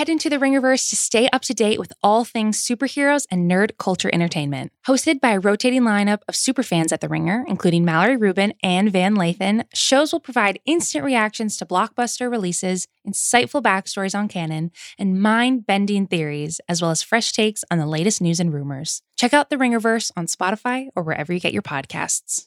head into the Ringerverse to stay up to date with all things superheroes and nerd culture entertainment. Hosted by a rotating lineup of superfans at The Ringer, including Mallory Rubin and Van Lathan, shows will provide instant reactions to blockbuster releases, insightful backstories on canon, and mind bending theories, as well as fresh takes on the latest news and rumors. Check out The Ringerverse on Spotify or wherever you get your podcasts.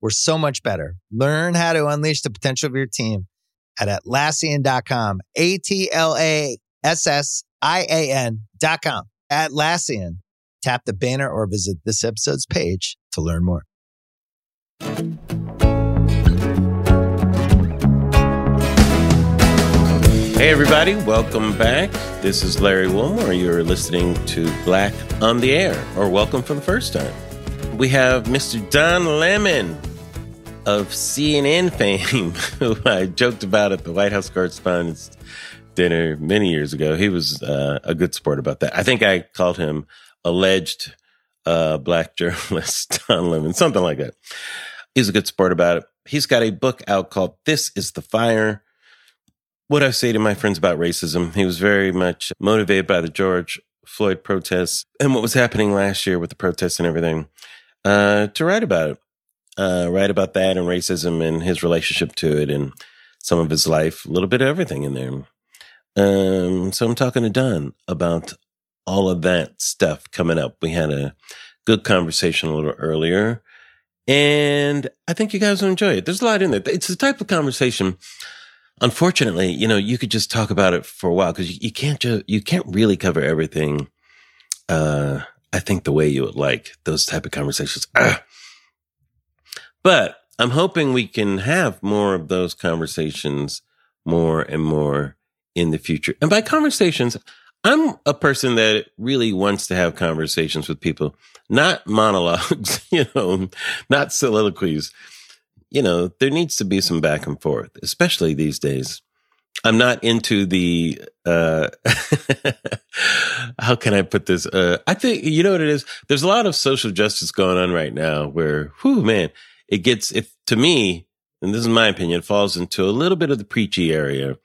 we're so much better. Learn how to unleash the potential of your team at Atlassian.com. A T L A S S I A N.com. Atlassian. Tap the banner or visit this episode's page to learn more. Hey, everybody, welcome back. This is Larry Wilmore. You're listening to Black on the Air, or welcome for the first time. We have Mr. Don Lemon of CNN fame, who I joked about at the White House Correspondents' Dinner many years ago. He was uh, a good sport about that. I think I called him alleged uh, black journalist Don Lemon, something like that. He's a good sport about it. He's got a book out called This is the Fire. What I say to my friends about racism. He was very much motivated by the George Floyd protests and what was happening last year with the protests and everything uh, to write about it uh, write about that and racism and his relationship to it and some of his life, a little bit of everything in there. Um, so I'm talking to Don about all of that stuff coming up. We had a good conversation a little earlier, and I think you guys will enjoy it. There's a lot in there. It's the type of conversation. Unfortunately, you know, you could just talk about it for a while because you, you, can't just you can't really cover everything. Uh, I think the way you would like those type of conversations. Ah, but I'm hoping we can have more of those conversations more and more in the future. And by conversations, I'm a person that really wants to have conversations with people, not monologues, you know, not soliloquies. You know, there needs to be some back and forth, especially these days. I'm not into the uh how can I put this? Uh I think you know what it is? There's a lot of social justice going on right now where whew man, it gets, if to me, and this is my opinion, falls into a little bit of the preachy area.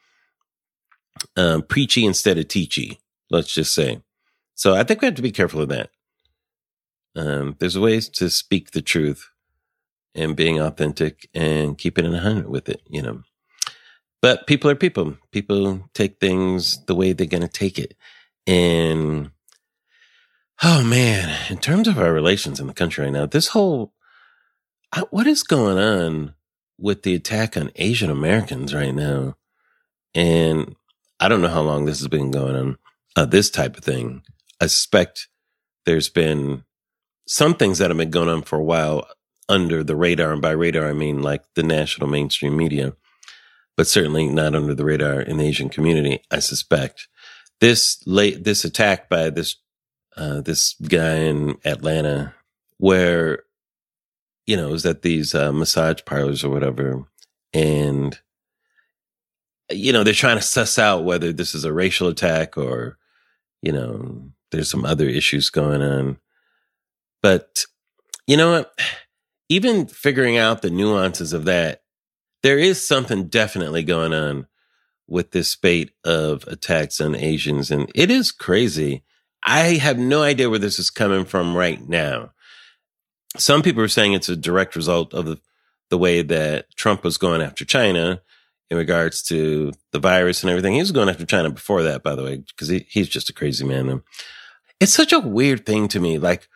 Um, preachy instead of teachy, let's just say. So I think we have to be careful of that. Um, there's ways to speak the truth and being authentic and keeping in a hundred with it, you know. But people are people. People take things the way they're going to take it. And oh man, in terms of our relations in the country right now, this whole what is going on with the attack on Asian Americans right now? And I don't know how long this has been going on, uh, this type of thing. I suspect there's been some things that have been going on for a while under the radar. And by radar, I mean like the national mainstream media, but certainly not under the radar in the Asian community, I suspect. This late, this attack by this, uh, this guy in Atlanta where you know, is at these uh, massage parlors or whatever, and you know they're trying to suss out whether this is a racial attack or you know there's some other issues going on. But you know what? Even figuring out the nuances of that, there is something definitely going on with this spate of attacks on Asians, and it is crazy. I have no idea where this is coming from right now some people are saying it's a direct result of the, the way that Trump was going after China in regards to the virus and everything. He was going after China before that, by the way, because he, he's just a crazy man. It's such a weird thing to me. Like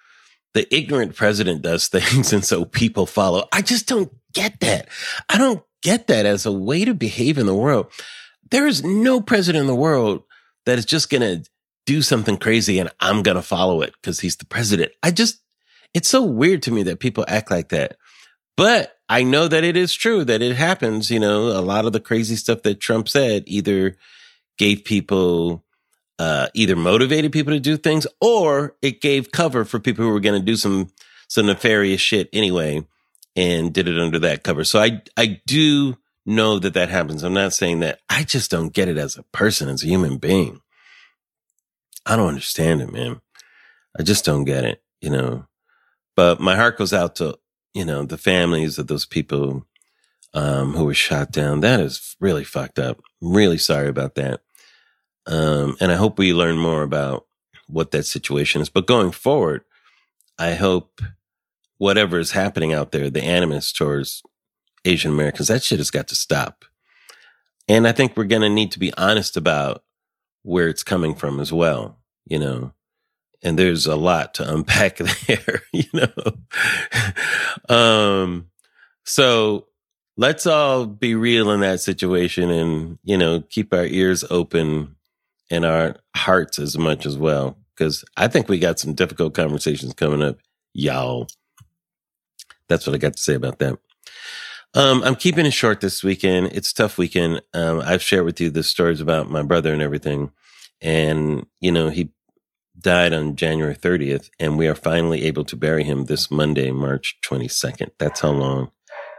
the ignorant president does things and so people follow. I just don't get that. I don't get that as a way to behave in the world. There is no president in the world that is just going to do something crazy and I'm going to follow it because he's the president. I just it's so weird to me that people act like that. But I know that it is true that it happens. You know, a lot of the crazy stuff that Trump said either gave people uh, either motivated people to do things or it gave cover for people who were going to do some some nefarious shit anyway and did it under that cover. So I I do know that that happens. I'm not saying that. I just don't get it as a person, as a human being. I don't understand it, man. I just don't get it, you know. But my heart goes out to, you know, the families of those people um, who were shot down. That is really fucked up. I'm really sorry about that. Um, and I hope we learn more about what that situation is. But going forward, I hope whatever is happening out there, the animus towards Asian Americans, that shit has got to stop. And I think we're going to need to be honest about where it's coming from as well, you know. And there's a lot to unpack there, you know. um, so let's all be real in that situation and, you know, keep our ears open and our hearts as much as well. Cause I think we got some difficult conversations coming up, y'all. That's what I got to say about that. Um, I'm keeping it short this weekend. It's a tough weekend. Um, I've shared with you the stories about my brother and everything. And, you know, he died on January 30th, and we are finally able to bury him this Monday, March 22nd. That's how long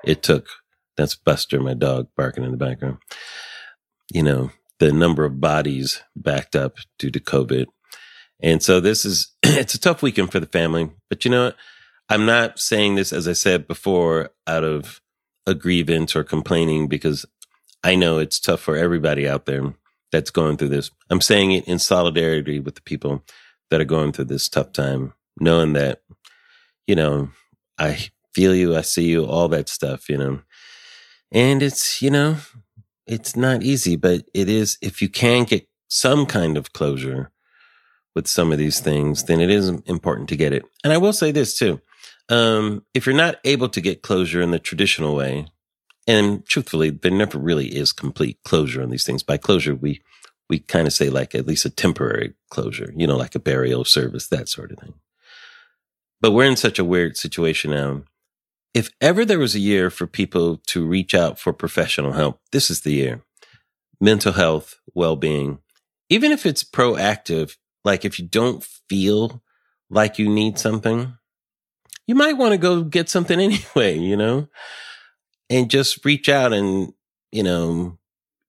it took. That's Buster, my dog, barking in the background. You know, the number of bodies backed up due to COVID. And so this is, it's a tough weekend for the family. But you know what? I'm not saying this, as I said before, out of a grievance or complaining because I know it's tough for everybody out there that's going through this. I'm saying it in solidarity with the people that are going through this tough time, knowing that, you know, I feel you, I see you, all that stuff, you know. And it's, you know, it's not easy, but it is, if you can get some kind of closure with some of these things, then it is important to get it. And I will say this too. Um, if you're not able to get closure in the traditional way, and truthfully, there never really is complete closure on these things. By closure, we we kind of say like at least a temporary closure, you know, like a burial service, that sort of thing. But we're in such a weird situation now if ever there was a year for people to reach out for professional help, this is the year. Mental health, well being, even if it's proactive, like if you don't feel like you need something, you might want to go get something anyway, you know, and just reach out and, you know,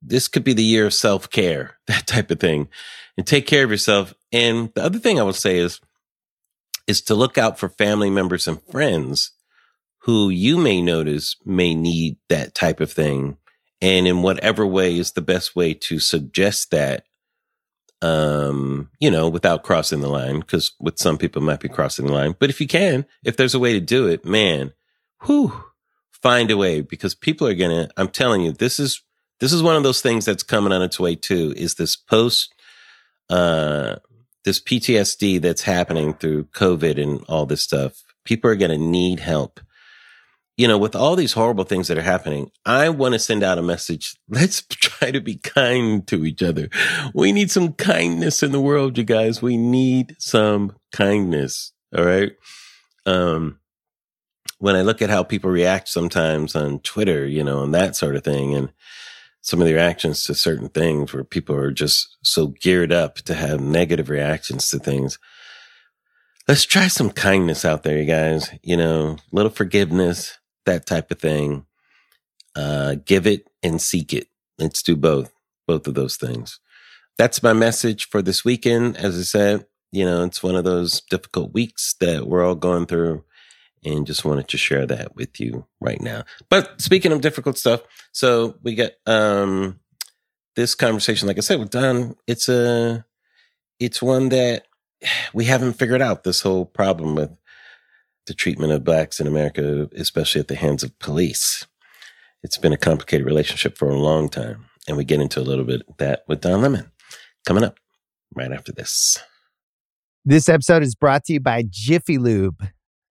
this could be the year of self care, that type of thing, and take care of yourself. And the other thing I would say is, is to look out for family members and friends who you may notice may need that type of thing. And in whatever way is the best way to suggest that, um, you know, without crossing the line, because with some people might be crossing the line. But if you can, if there's a way to do it, man, whew, find a way because people are gonna, I'm telling you, this is, this is one of those things that's coming on its way too, is this post, uh, this PTSD that's happening through COVID and all this stuff. People are going to need help you know, with all these horrible things that are happening, I want to send out a message. Let's try to be kind to each other. We need some kindness in the world, you guys. We need some kindness. All right. Um, when I look at how people react sometimes on Twitter, you know, and that sort of thing, and some of the reactions to certain things where people are just so geared up to have negative reactions to things. Let's try some kindness out there, you guys. You know, little forgiveness, that type of thing. Uh, give it and seek it. Let's do both, both of those things. That's my message for this weekend. As I said, you know, it's one of those difficult weeks that we're all going through and just wanted to share that with you right now. But speaking of difficult stuff, so we got, um, this conversation, like I said, with Don, it's a, it's one that we haven't figured out this whole problem with the treatment of blacks in America, especially at the hands of police. It's been a complicated relationship for a long time. And we get into a little bit that with Don Lemon coming up right after this. This episode is brought to you by Jiffy Lube.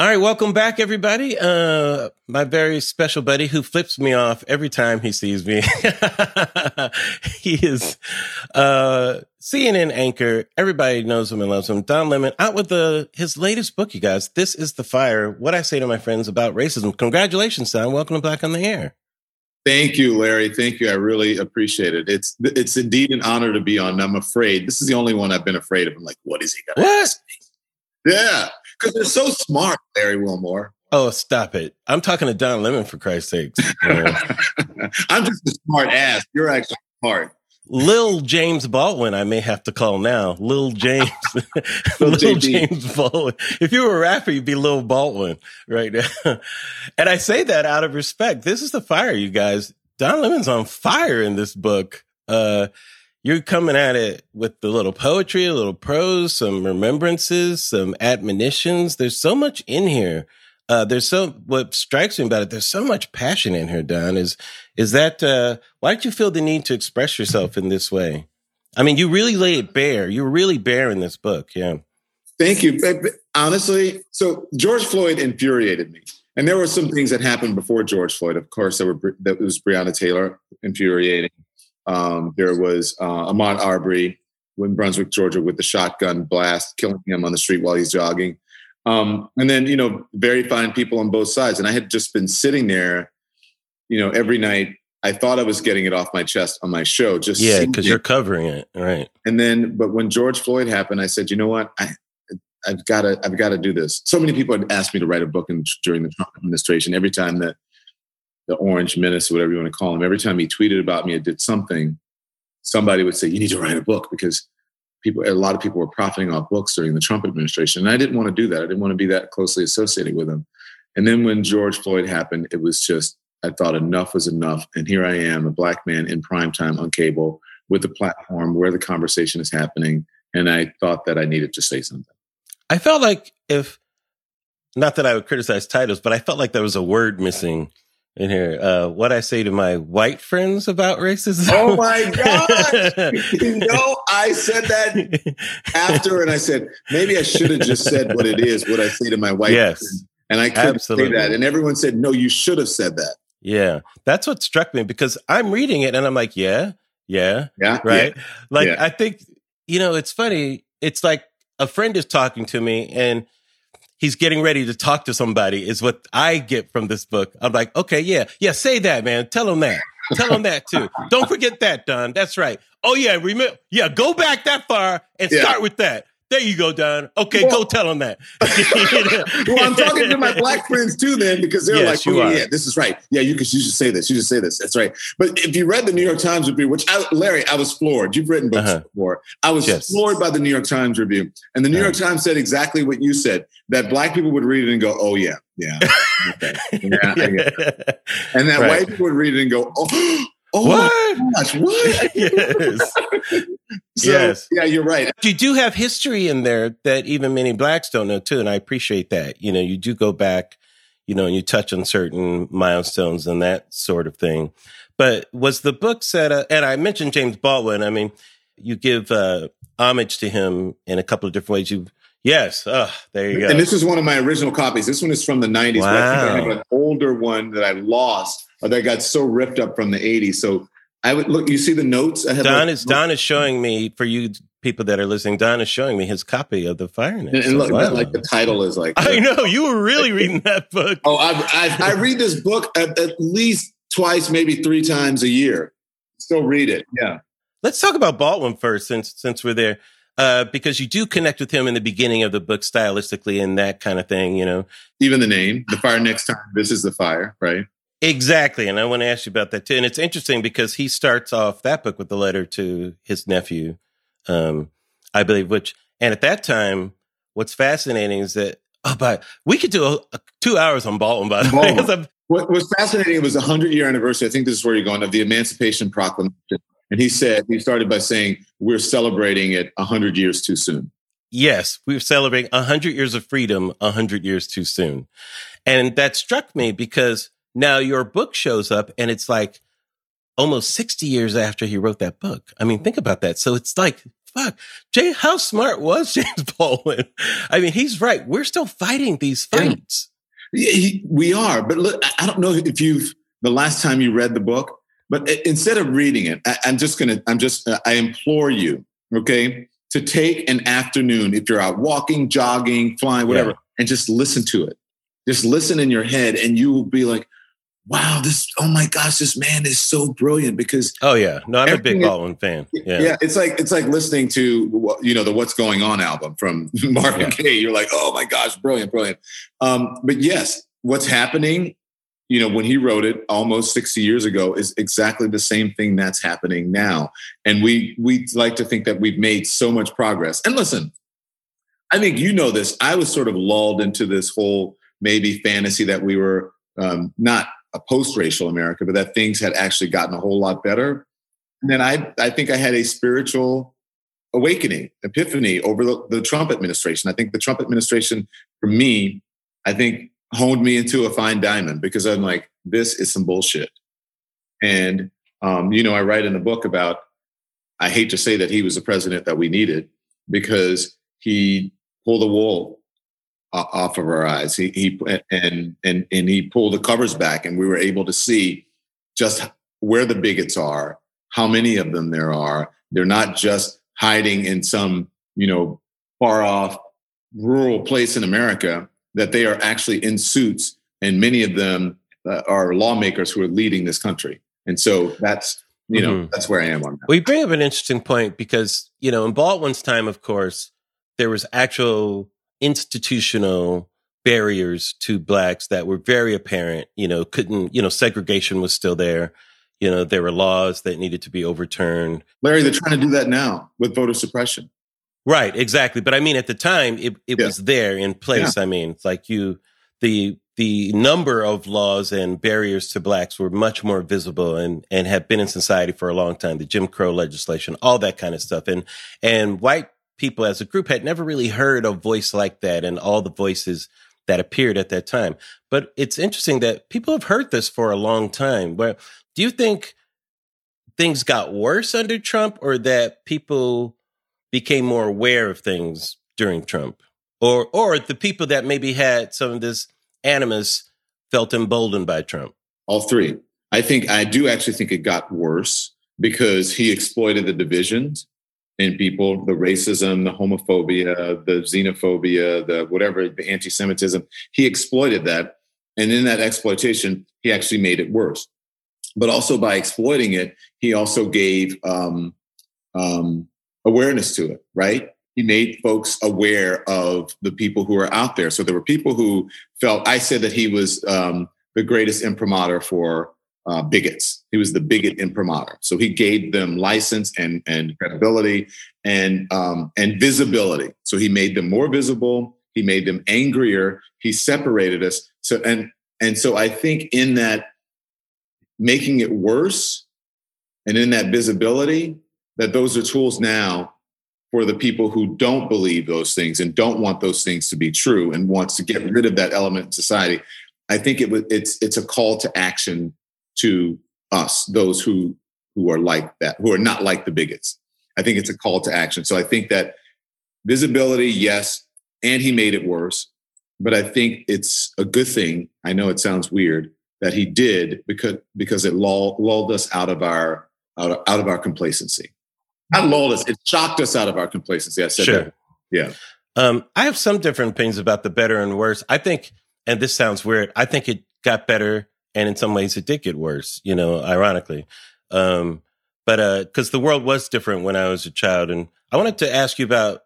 All right, welcome back, everybody. Uh, my very special buddy who flips me off every time he sees me. he is uh, CNN anchor. Everybody knows him and loves him. Don Lemon out with the his latest book, you guys. This is the fire. What I say to my friends about racism. Congratulations, Don. Welcome to Black on the Air. Thank you, Larry. Thank you. I really appreciate it. It's it's indeed an honor to be on. I'm afraid this is the only one I've been afraid of. I'm like, what is he going to ask me? Yeah, because they're so smart, Larry Wilmore. Oh, stop it! I'm talking to Don Lemon for Christ's sakes. I'm just a smart ass. You're actually smart. Lil James Baldwin, I may have to call now. Lil James, Lil, Lil James Baldwin. If you were a rapper, you'd be Lil Baldwin right now. and I say that out of respect. This is the fire, you guys. Don Lemon's on fire in this book. Uh, you're coming at it with the little poetry, a little prose, some remembrances, some admonitions. There's so much in here. Uh, there's so what strikes me about it. There's so much passion in here, Don. Is is that uh, why did you feel the need to express yourself in this way? I mean, you really lay it bare. You're really bare in this book. Yeah. Thank you. Honestly, so George Floyd infuriated me, and there were some things that happened before George Floyd. Of course, there were that was Breonna Taylor infuriating. Um, there was uh, Ahmaud Arbery in Brunswick, Georgia, with the shotgun blast, killing him on the street while he's jogging. Um, and then, you know, very fine people on both sides. And I had just been sitting there, you know, every night. I thought I was getting it off my chest on my show. Just yeah, because you're covering it, right? And then, but when George Floyd happened, I said, you know what, I, I've got to, I've got to do this. So many people had asked me to write a book in, during the Trump administration. Every time that the Orange Menace, whatever you want to call him, every time he tweeted about me or did something, somebody would say, you need to write a book because people, a lot of people were profiting off books during the Trump administration. And I didn't want to do that. I didn't want to be that closely associated with him. And then when George Floyd happened, it was just, I thought enough was enough. And here I am, a black man in prime time on cable with a platform where the conversation is happening. And I thought that I needed to say something. I felt like if, not that I would criticize titles, but I felt like there was a word missing in here. Uh, what I say to my white friends about racism. Oh my God. you know, I said that after and I said, maybe I should have just said what it is, what I say to my white yes, friends. And I couldn't absolutely. say that. And everyone said, no, you should have said that. Yeah. That's what struck me because I'm reading it and I'm like, yeah, yeah. Yeah. Right. Yeah, like, yeah. I think, you know, it's funny. It's like a friend is talking to me and he's getting ready to talk to somebody is what I get from this book. I'm like, okay, yeah, yeah, say that, man. Tell him that. Tell him that too. Don't forget that, Don. That's right. Oh yeah, remember, yeah, go back that far and Yeah. start with that. There you go, Don. Okay, Well- go tell him that. Well, I'm talking to my black friends too, then, because they're Yes, like, oh, yeah, this is right. Yeah, you, could, you should say this. You should say this. That's right. But if you read the New York Times review, which I, Larry, I was floored. You've written books Uh-huh. before. I was Yes. floored by the New York Times review. And the New York Times said exactly what you said that black people would read it and go, oh, yeah, yeah. Okay. Yeah, it. And that Right. white people would read it and go, oh, oh What? my gosh, what? yes. So, Yes. Yeah, you're right. You do have history in there that even many blacks don't know too, and I appreciate that. You know, you do go back, you know, and you touch on certain milestones and that sort of thing. But was the book set up? And I mentioned James Baldwin. I mean, you give uh, homage to him in a couple of different ways. You, yes, oh, there you go. And this is one of my original copies. This one is from the 90s, but I think I Wow. have an older one that I lost that got so ripped up from the 80s. So I would look, you see the notes? I have Don like- is Don is showing me for you people that are listening. Don is showing me his copy of the Fire Next. And, and look, Wow. that, like the title is like, I know you were really reading that book. oh, I, I, I read this book at, at least twice, maybe three times a year. Still read it. Yeah. Let's talk about Baldwin first, since since we're there, uh, because you do connect with him in the beginning of the book stylistically and that kind of thing. You know Even the name, The Fire Next Time. This is the fire, right? Exactly, and I want to ask you about that too. And it's interesting because he starts off that book with a letter to his nephew, um, I believe. Which and at that time, what's fascinating is that Oh, but we could do a, a two hours on Baldwin, by the way. What was fascinating, it was a 100 year anniversary. I think this is where you're going of the Emancipation Proclamation. And he said, he started by saying, We're celebrating it 100 years too soon. Yes, we're celebrating 100 years of freedom 100 years too soon. And that struck me because now your book shows up and it's like almost 60 years after he wrote that book. I mean, think about that. So it's like, fuck, Jay, how smart was James Baldwin? I mean, he's right. We're still fighting these fights. Yeah, he- We are. But look, I- don't know if you've, the last time you read the book, but instead of reading it, I, I'm just going to, I'm just, uh, I implore you, okay, to take an afternoon, if you're out walking, jogging, flying, whatever, Yeah. and just listen to it. Just listen in your head and you will be like, wow, this, oh my gosh, this man is so brilliant because Oh, yeah. No, I'm a big is- Baldwin fan. yeah. Yeah. it's like it's like listening to you know the "What's Going On" album from Marvin Yeah. Gaye. You're like, oh my gosh, brilliant, brilliant. Um, but yes, what's happening? You know, when he wrote it almost 60 years ago, is exactly the same thing that's happening now. And we we like to think that we've made so much progress. And listen, I think you know this. I was sort of lulled into this whole maybe fantasy that we were um, not a post-racial America, but that things had actually gotten a whole lot better. And then I, I think I had a spiritual awakening, epiphany over the, the Trump administration. I think the Trump administration, for me, I think honed me into a fine diamond because I'm like, this is some bullshit. And, um, you know, I write in the book about, I hate to say that he was the president that we needed because he pulled the wool off of our eyes. He, he and and and he pulled the covers back, and we were able to see just where the bigots are, how many of them there are. They're not just hiding in some you know far off rural place in America. That they are actually in suits, and many of them uh, are lawmakers who are leading this country. And so that's you know Mhm. that's where I am on that. Well, you bring up an interesting point because, you know, in Baldwin's time, of course, there was actual institutional barriers to blacks that were very apparent, you know, couldn't, you know, segregation was still there. You know, there were laws that needed to be overturned. Larry, they're trying to do that now with voter suppression. Right, exactly. But I mean, at the time, it, it Yeah. was there in place. I mean, it's like you, the the number of laws and barriers to blacks were much more visible and and have been in society for a long time. The Jim Crow legislation, all that kind of stuff, and and white people as a group had never really heard a voice like that, and all the voices that appeared at that time. But it's interesting that people have heard this for a long time. Where do you think things got worse under Trump, or that people became more aware of things during Trump, or or the people that maybe had some of this animus felt emboldened by Trump. All three. I think I do actually think it got worse because he exploited the divisions in people, the racism, the homophobia, the xenophobia, the whatever, the anti-Semitism. He exploited that. And in that exploitation, he actually made it worse. But also by exploiting it, he also gave um, um, awareness to it, right? He made folks aware of the people who are out there. So there were people who felt, I said that he was um, the greatest imprimatur for uh, bigots. He was the bigot imprimatur. So he gave them license and, and credibility and, um, and visibility. So he made them more visible. He made them angrier. He separated us. So, and, and so I think in that making it worse and in that visibility, that those are tools now for the people who don't believe those things and don't want those things to be true and wants to get rid of that element in society. I think it was it's it's a call to action to us, those who who are like that, who are not like the bigots. I think it's a call to action. So I think that visibility, yes, and he made it worse, but I think it's a good thing. I know it sounds weird that he did because because it lulled, lulled us out of our out of, out of our complacency. Not lulled us; it shocked us out of our complacency. I said Sure. that. Yeah. Um, I have some different opinions about the better and worse. I think, and this sounds weird, I think it got better, and in some ways it did get worse. You know, ironically, um, but uh because the world was different when I was a child, and I wanted to ask you about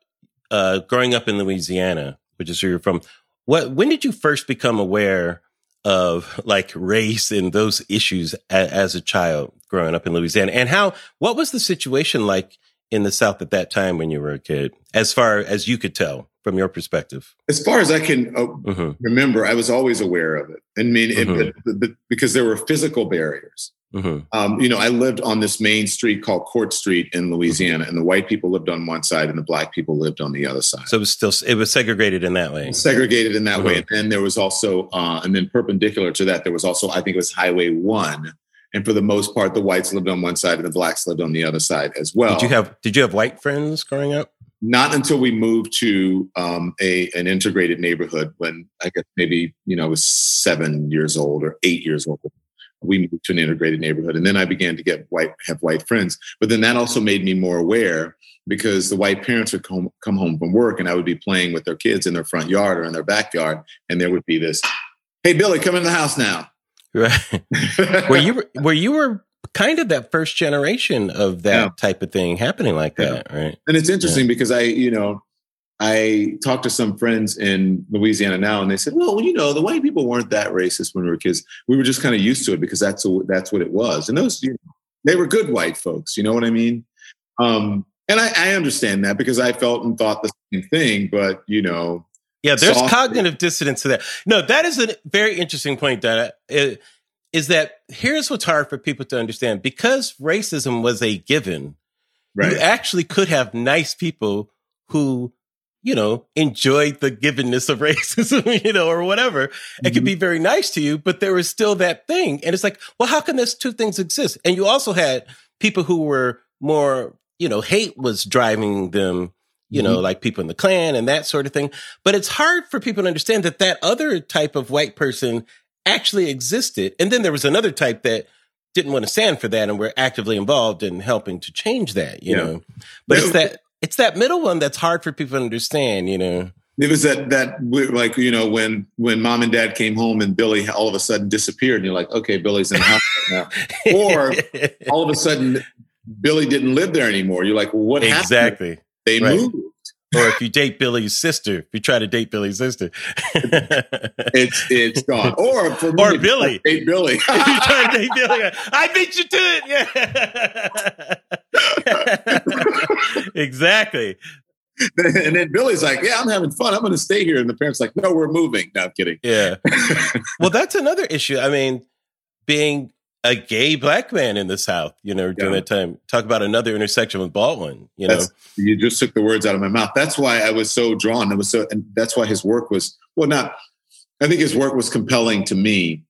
uh, growing up in Louisiana, which is where you're from. What when did you first become aware of like race and those issues a, as a child growing up in Louisiana, and how what was the situation like in the South at that time when you were a kid, as far as you could tell from your perspective? As far as I can uh, mm-hmm. remember, I was always aware of it. I mean, mm-hmm. it, it, because there were physical barriers. Mm-hmm. Um, you know, I lived on this main street called Court Street in Louisiana, and the white people lived on one side and the black people lived on the other side. So it was still it was segregated in that way. Segregated in that mm-hmm. way, and then there was also, uh, and then perpendicular to that, there was also, I think it was Highway One, and for the most part, the whites lived on one side and the blacks lived on the other side as well. Did you have Did you have white friends growing up? Not until we moved to um, a an integrated neighborhood when I guess maybe you know I was seven years old or eight years old we moved to an integrated neighborhood and then i began to get white have white friends but then that also made me more aware because the white parents would come, come home from work and i would be playing with their kids in their front yard or in their backyard and there would be this hey billy come in the house now right where you were where you were kind of that first generation of that yeah. type of thing happening like that right and it's interesting yeah. because i you know I talked to some friends in Louisiana now, and they said, "Well, you know, the white people weren't that racist when we were kids. We were just kind of used to it because that's a, that's what it was. And those, you know, they were good white folks. You know what I mean? Um, and I, I, understand that because I felt and thought the same thing. But you know, yeah, there's cognitive dissonance to that. No, that is a very interesting point. That is that here's what's hard for people to understand because racism was a given. Right. You actually could have nice people who you know, enjoyed the givenness of racism, you know, or whatever. Mm-hmm. It could mm-hmm. be very nice to you, but there was still that thing. And it's like, well, how can those two things exist? And you also had people who were more, you know, hate was driving them, you mm-hmm. know, like people in the Klan and that sort of thing. But it's hard for people to understand that that other type of white person actually existed. And then there was another type that didn't want to stand for that and were actively involved in helping to change that, you yeah. know. But it's that it's that middle one that's hard for people to understand, you know. It was that that like you know when when mom and dad came home and Billy all of a sudden disappeared and you're like okay Billy's in the house now or all of a sudden Billy didn't live there anymore you're like well, what exactly happened? They right. moved or if you date Billy's sister, if you try to date Billy's sister, it's it's gone. Or for me, or Billy, date Billy. if you try to date Billy, I beat you to it. Yeah, exactly. And then Billy's like, "Yeah, I'm having fun. I'm going to stay here." And the parents like, "No, we're moving." No, I'm kidding. Yeah. well, that's another issue. I mean, being a gay black man in the South, you know, during yeah. that time. Talk about another intersection with Baldwin, you know. That's, you just took the words out of my mouth. That's why I was so drawn. It was so, and that's why his work was, well, not, I think his work was compelling to me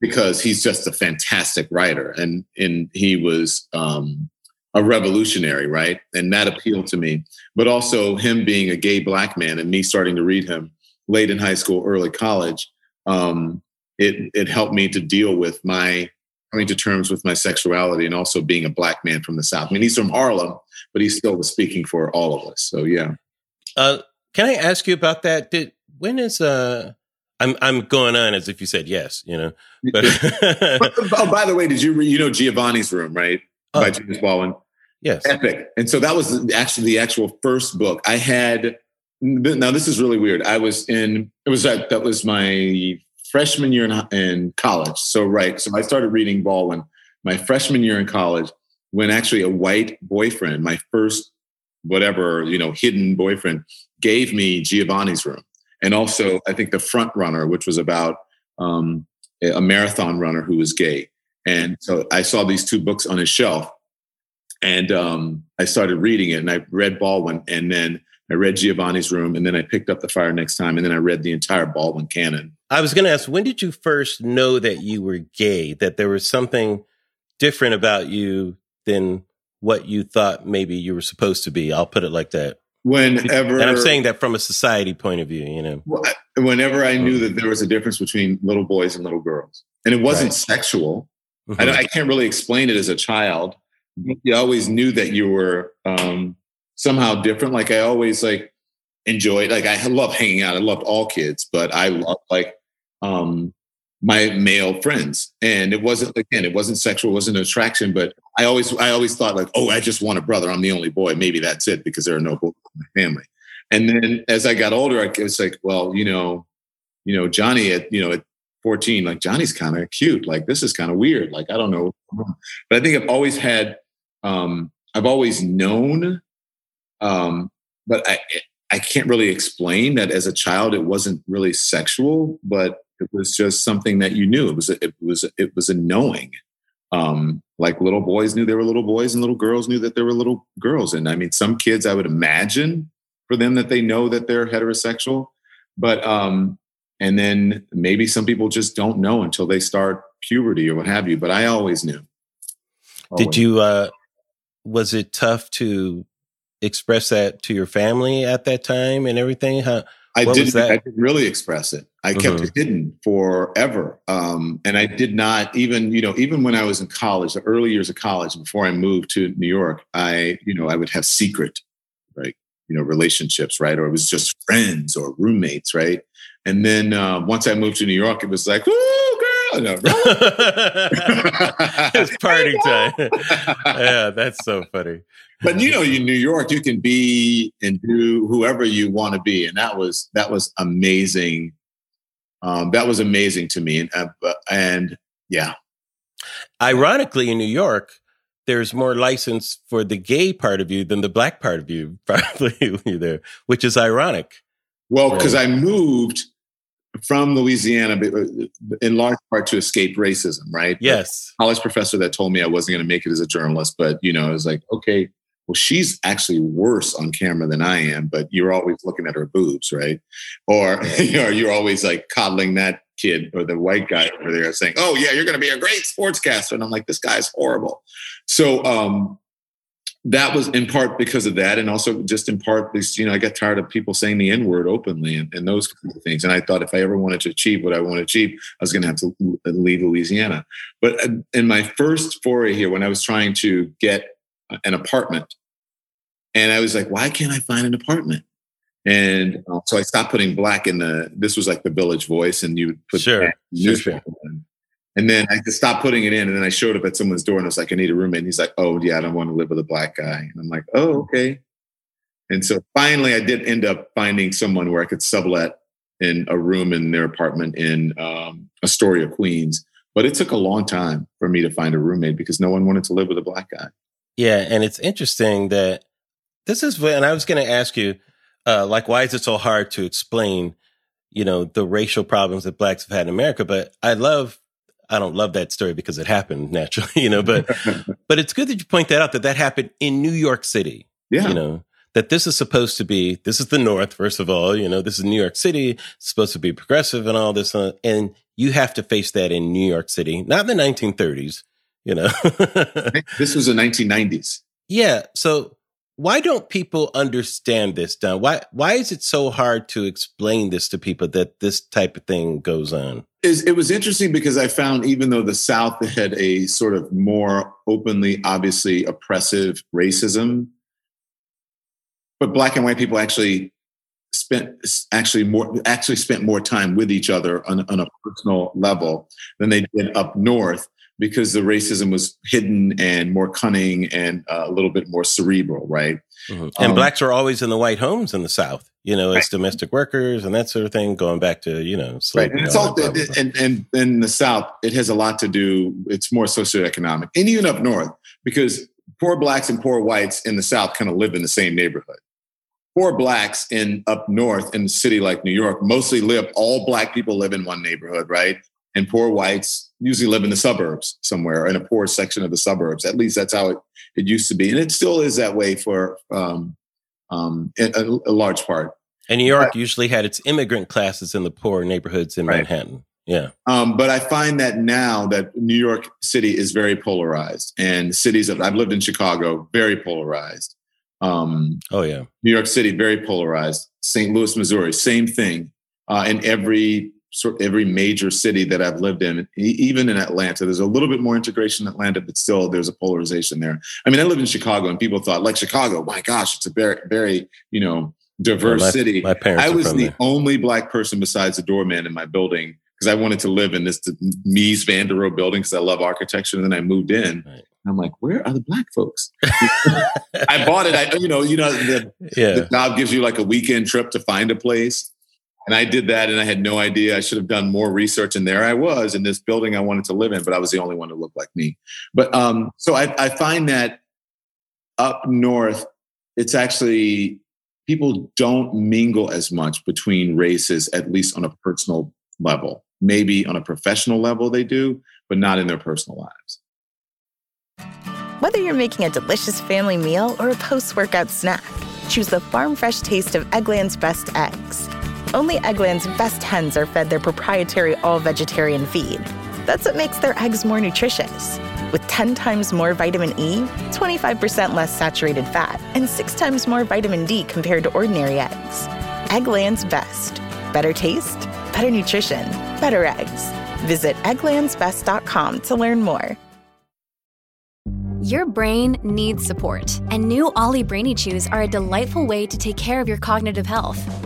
because he's just a fantastic writer and, and he was, um, a revolutionary, right? And that appealed to me. But also him being a gay black man and me starting to read him late in high school, early college, um, it it helped me to deal with my coming to terms with my sexuality and also being a black man from the South. I mean, he's from Harlem, but he still was speaking for all of us. So yeah. Uh, can I ask you about that? Did when is uh I'm I'm going on as if you said yes, you know. But oh, by the way, did you re- you know Giovanni's Room, right? Oh. By James Baldwin. Yes. Epic. And so that was actually the actual first book I had. Now this is really weird. I was in. It was that that was my freshman year in, in college. So, right. So I started reading Baldwin my freshman year in college when actually a white boyfriend, my first whatever, you know, hidden boyfriend, gave me Giovanni's Room. And also, I think The Front Runner, which was about um, a marathon runner who was gay. And so I saw these two books on his shelf and um, I started reading it and I read Baldwin and then I read Giovanni's Room and then I picked up The Fire next time and then I read the entire Baldwin canon. I was going to ask, when did you first know that you were gay, that there was something different about you than what you thought maybe you were supposed to be? I'll put it like that. Whenever, and I'm saying that from a society point of view, you know. Whenever I knew that there was a difference between little boys and little girls, and it wasn't right. sexual, mm-hmm. I, I, can't really explain it as a child. You always knew that you were um, somehow different. Like I always like enjoyed like I love hanging out. I loved all kids, but I love like um my male friends. And it wasn't again, it wasn't sexual, it wasn't an attraction, but I always I always thought like, oh, I just want a brother. I'm the only boy. Maybe that's it because there are no boys in my family. And then as I got older, I was like, well, you know, you know, Johnny at you know at 14, like Johnny's kind of cute. Like this is kind of weird. Like I don't know, but I think I've always had um I've always known, um, but I I can't really explain that as a child it wasn't really sexual, but it was just something that you knew. It was a, it was it was a knowing. Um, like little boys knew they were little boys, and little girls knew that they were little girls. And I mean, some kids I would imagine for them that they know that they're heterosexual, but um, and then maybe some people just don't know until they start puberty or what have you. But I always knew. Always. Did you? uh Was it tough to express that to your family at that time and everything? How, I didn't. I didn't really express it. I mm-hmm. kept it hidden forever, um, and I did not even, you know, even when I was in college, the early years of college, before I moved to New York, I, you know, I would have secret, right, you know, relationships, right, or it was just friends or roommates, right, and then uh, once I moved to New York, it was like, "Ooh, girl!" No, it's party time. yeah, that's so funny but you know, in New York, you can be and do whoever you want to be, and that was that was amazing. Um, that was amazing to me, and uh, and yeah. Ironically, in New York, there's more license for the gay part of you than the black part of you, probably there, which is ironic. Well, because I moved from Louisiana uh, in large part to escape racism, right? Yes. The college professor that told me I wasn't going to make it as a journalist, but you know, I was like, okay, well, she's actually worse on camera than I am, but you're always looking at her boobs, right? Or, you know, you're always like coddling that kid or the white guy over there saying, oh, yeah, you're going to be a great sportscaster. And I'm like, this guy's horrible. So, um, that was in part because of that, and also just in part because you know I got tired of people saying the N word openly and, and those kind of things. And I thought if I ever wanted to achieve what I want to achieve, I was going to have to leave Louisiana. But uh, in my first foray here, when I was trying to get an apartment. And I was like, why can't I find an apartment? And uh, so I stopped putting black in the, this was like the village voice, and you put sure, sure, sure. And then I just stopped putting it in. And then I showed up at someone's door and I was like, I need a roommate. And he's like, oh, yeah, I don't want to live with a black guy. And I'm like, oh, okay. And so finally, I did end up finding someone where I could sublet in a room in their apartment in um, Astoria, Queens. But it took a long time for me to find a roommate because no one wanted to live with a black guy. Yeah, and it's interesting that this is when I was going to ask you, uh, like, why is it so hard to explain, you know, the racial problems that blacks have had in America? But I love, I don't love that story because it happened naturally, you know, but, but it's good that you point that out that that happened in New York City. Yeah. You know, that this is supposed to be, this is the North, first of all, you know, this is New York City, it's supposed to be progressive and all this. Uh, and you have to face that in New York City, not in the 1930s, you know. this was the 1990s. Yeah. So why don't people understand this, Don? Why why is it so hard to explain this to people that this type of thing goes on? It was interesting because I found even though the South had a sort of more openly, obviously oppressive racism, but black and white people actually spent actually more actually spent more time with each other on, on a personal level than they did up north because the racism was hidden and more cunning and uh, a little bit more cerebral, right? Mm-hmm. And um, blacks are always in the white homes in the South, you know, as right. domestic workers and that sort of thing, going back to, you know, slavery. Right. And it's all, and, and, in the South, it has a lot to do, it's more socioeconomic. And even up north, because poor blacks and poor whites in the South kind of live in the same neighborhood. Poor blacks in up north in a city like New York mostly live, all black people live in one neighborhood, right? And poor whites usually live in the suburbs somewhere in a poor section of the suburbs. At least that's how it, it used to be. And it still is that way for um, um, a, a, large part. And New York but, usually had its immigrant classes in the poor neighborhoods in right. Manhattan. Yeah. Um, but I find that now that New York City is very polarized and cities of, I've lived in Chicago, very polarized. Um, oh, yeah. New York City, very polarized. St. Louis, Missouri, same thing. Uh, in every sort of every major city that I've lived in, even in Atlanta. There's a little bit more integration in Atlanta, but still there's a polarization there. I mean, I lived in Chicago and people thought, like Chicago, my gosh, it's a very, very, you know, diverse my, city. My parents I was the there. only black person besides the doorman in my building because I wanted to live in this Mies van der Rohe building because I love architecture. And then I moved in. Right. I'm like, where are the black folks? I bought it. I, you know, you know, the, yeah. the job gives you like a weekend trip to find a place. And I did that and I had no idea. I should have done more research. And there I was in this building I wanted to live in, but I was the only one who looked like me. But um, so I, I find that up north, it's actually people don't mingle as much between races, at least on a personal level. Maybe on a professional level they do, but not in their personal lives. Whether you're making a delicious family meal or a post workout snack, choose the farm fresh taste of Eggland's best eggs. Only Eggland's best hens are fed their proprietary all vegetarian feed. That's what makes their eggs more nutritious. With 10 times more vitamin E, 25% less saturated fat, and 6 times more vitamin D compared to ordinary eggs. Eggland's best. Better taste, better nutrition, better eggs. Visit egglandsbest.com to learn more. Your brain needs support, and new OLLY Brainy Chews are a delightful way to take care of your cognitive health.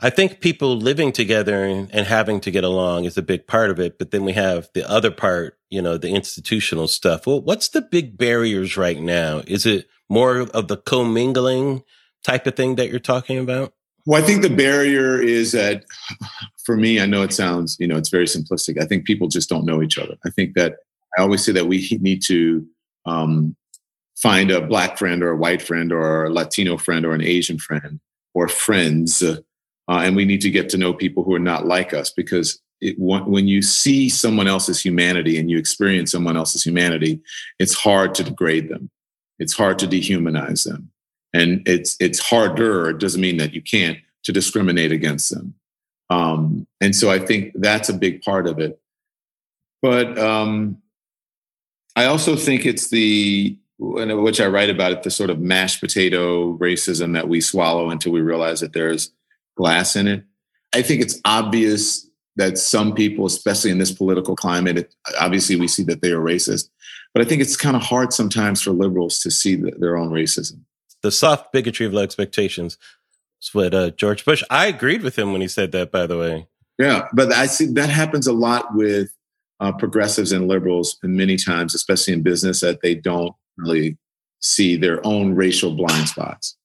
I think people living together and, having to get along is a big part of it. But then we have the other part, you know, the institutional stuff. Well, what's the big barriers right now? Is it more of the commingling type of thing that you're talking about? Well, I think the barrier is that for me, I know it sounds, you know, it's very simplistic. I think people just don't know each other. I think that I always say that we need to um, find a black friend or a white friend or a Latino friend or an Asian friend or friends. Uh, and we need to get to know people who are not like us because it, when you see someone else's humanity and you experience someone else's humanity, it's hard to degrade them. It's hard to dehumanize them. And it's, it's harder, it doesn't mean that you can't, to discriminate against them. Um, and so I think that's a big part of it. But um, I also think it's the which I write about it, the sort of mashed potato racism that we swallow until we realize that there's glass in it. I think it's obvious that some people, especially in this political climate, it, obviously we see that they are racist, but I think it's kind of hard sometimes for liberals to see the, their own racism. The soft bigotry of low expectations. That's what uh, George Bush. I agreed with him when he said that. By the way, yeah, but I see that happens a lot with uh, progressives and liberals, and many times, especially in business, that they don't really see their own racial blind spots.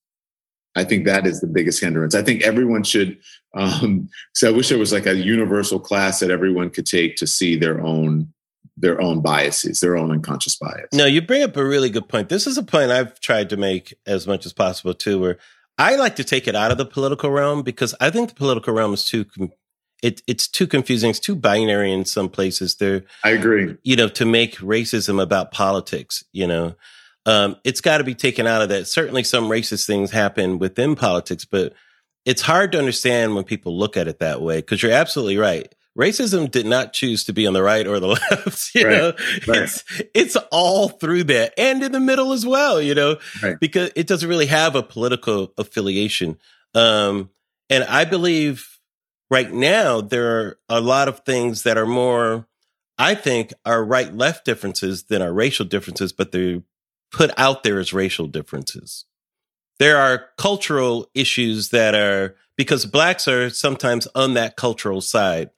I think that is the biggest hindrance. I think everyone should. Um, so I wish there was like a universal class that everyone could take to see their own their own biases, their own unconscious bias. No, you bring up a really good point. This is a point I've tried to make as much as possible too, where I like to take it out of the political realm because I think the political realm is too it, it's too confusing. It's too binary in some places. There, I agree. You know, to make racism about politics, you know, um, it's got to be taken out of that. Certainly, some racist things happen within politics, but it's hard to understand when people look at it that way. Because you're absolutely right. Racism did not choose to be on the right or the left. You right. know, right. it's it's all through that and in the middle as well. You know, right. because it doesn't really have a political affiliation. Um, and I believe right now there are a lot of things that are more i think are right left differences than are racial differences but they're put out there as racial differences there are cultural issues that are because blacks are sometimes on that cultural side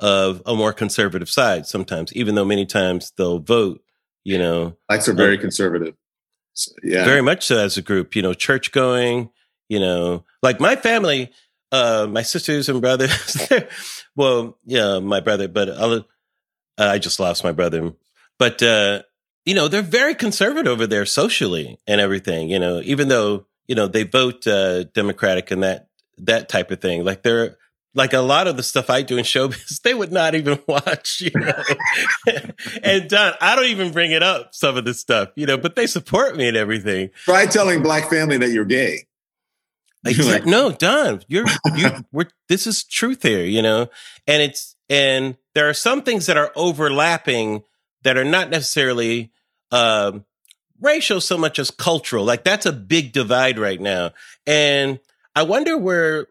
of a more conservative side sometimes even though many times they'll vote you know blacks are very um, conservative yeah very much so as a group you know church going you know like my family uh, my sisters and brothers. well, yeah, my brother, but I'll, I just lost my brother. But uh, you know, they're very conservative over there socially and everything. You know, even though you know they vote uh, Democratic and that that type of thing. Like they're like a lot of the stuff I do in showbiz, they would not even watch, you know. and Don, I don't even bring it up, some of this stuff, you know, but they support me and everything. Try telling black family that you're gay. Exactly. no, Don, you're you we're this is truth here, you know? And it's and there are some things that are overlapping that are not necessarily um racial so much as cultural. Like that's a big divide right now. And I wonder where,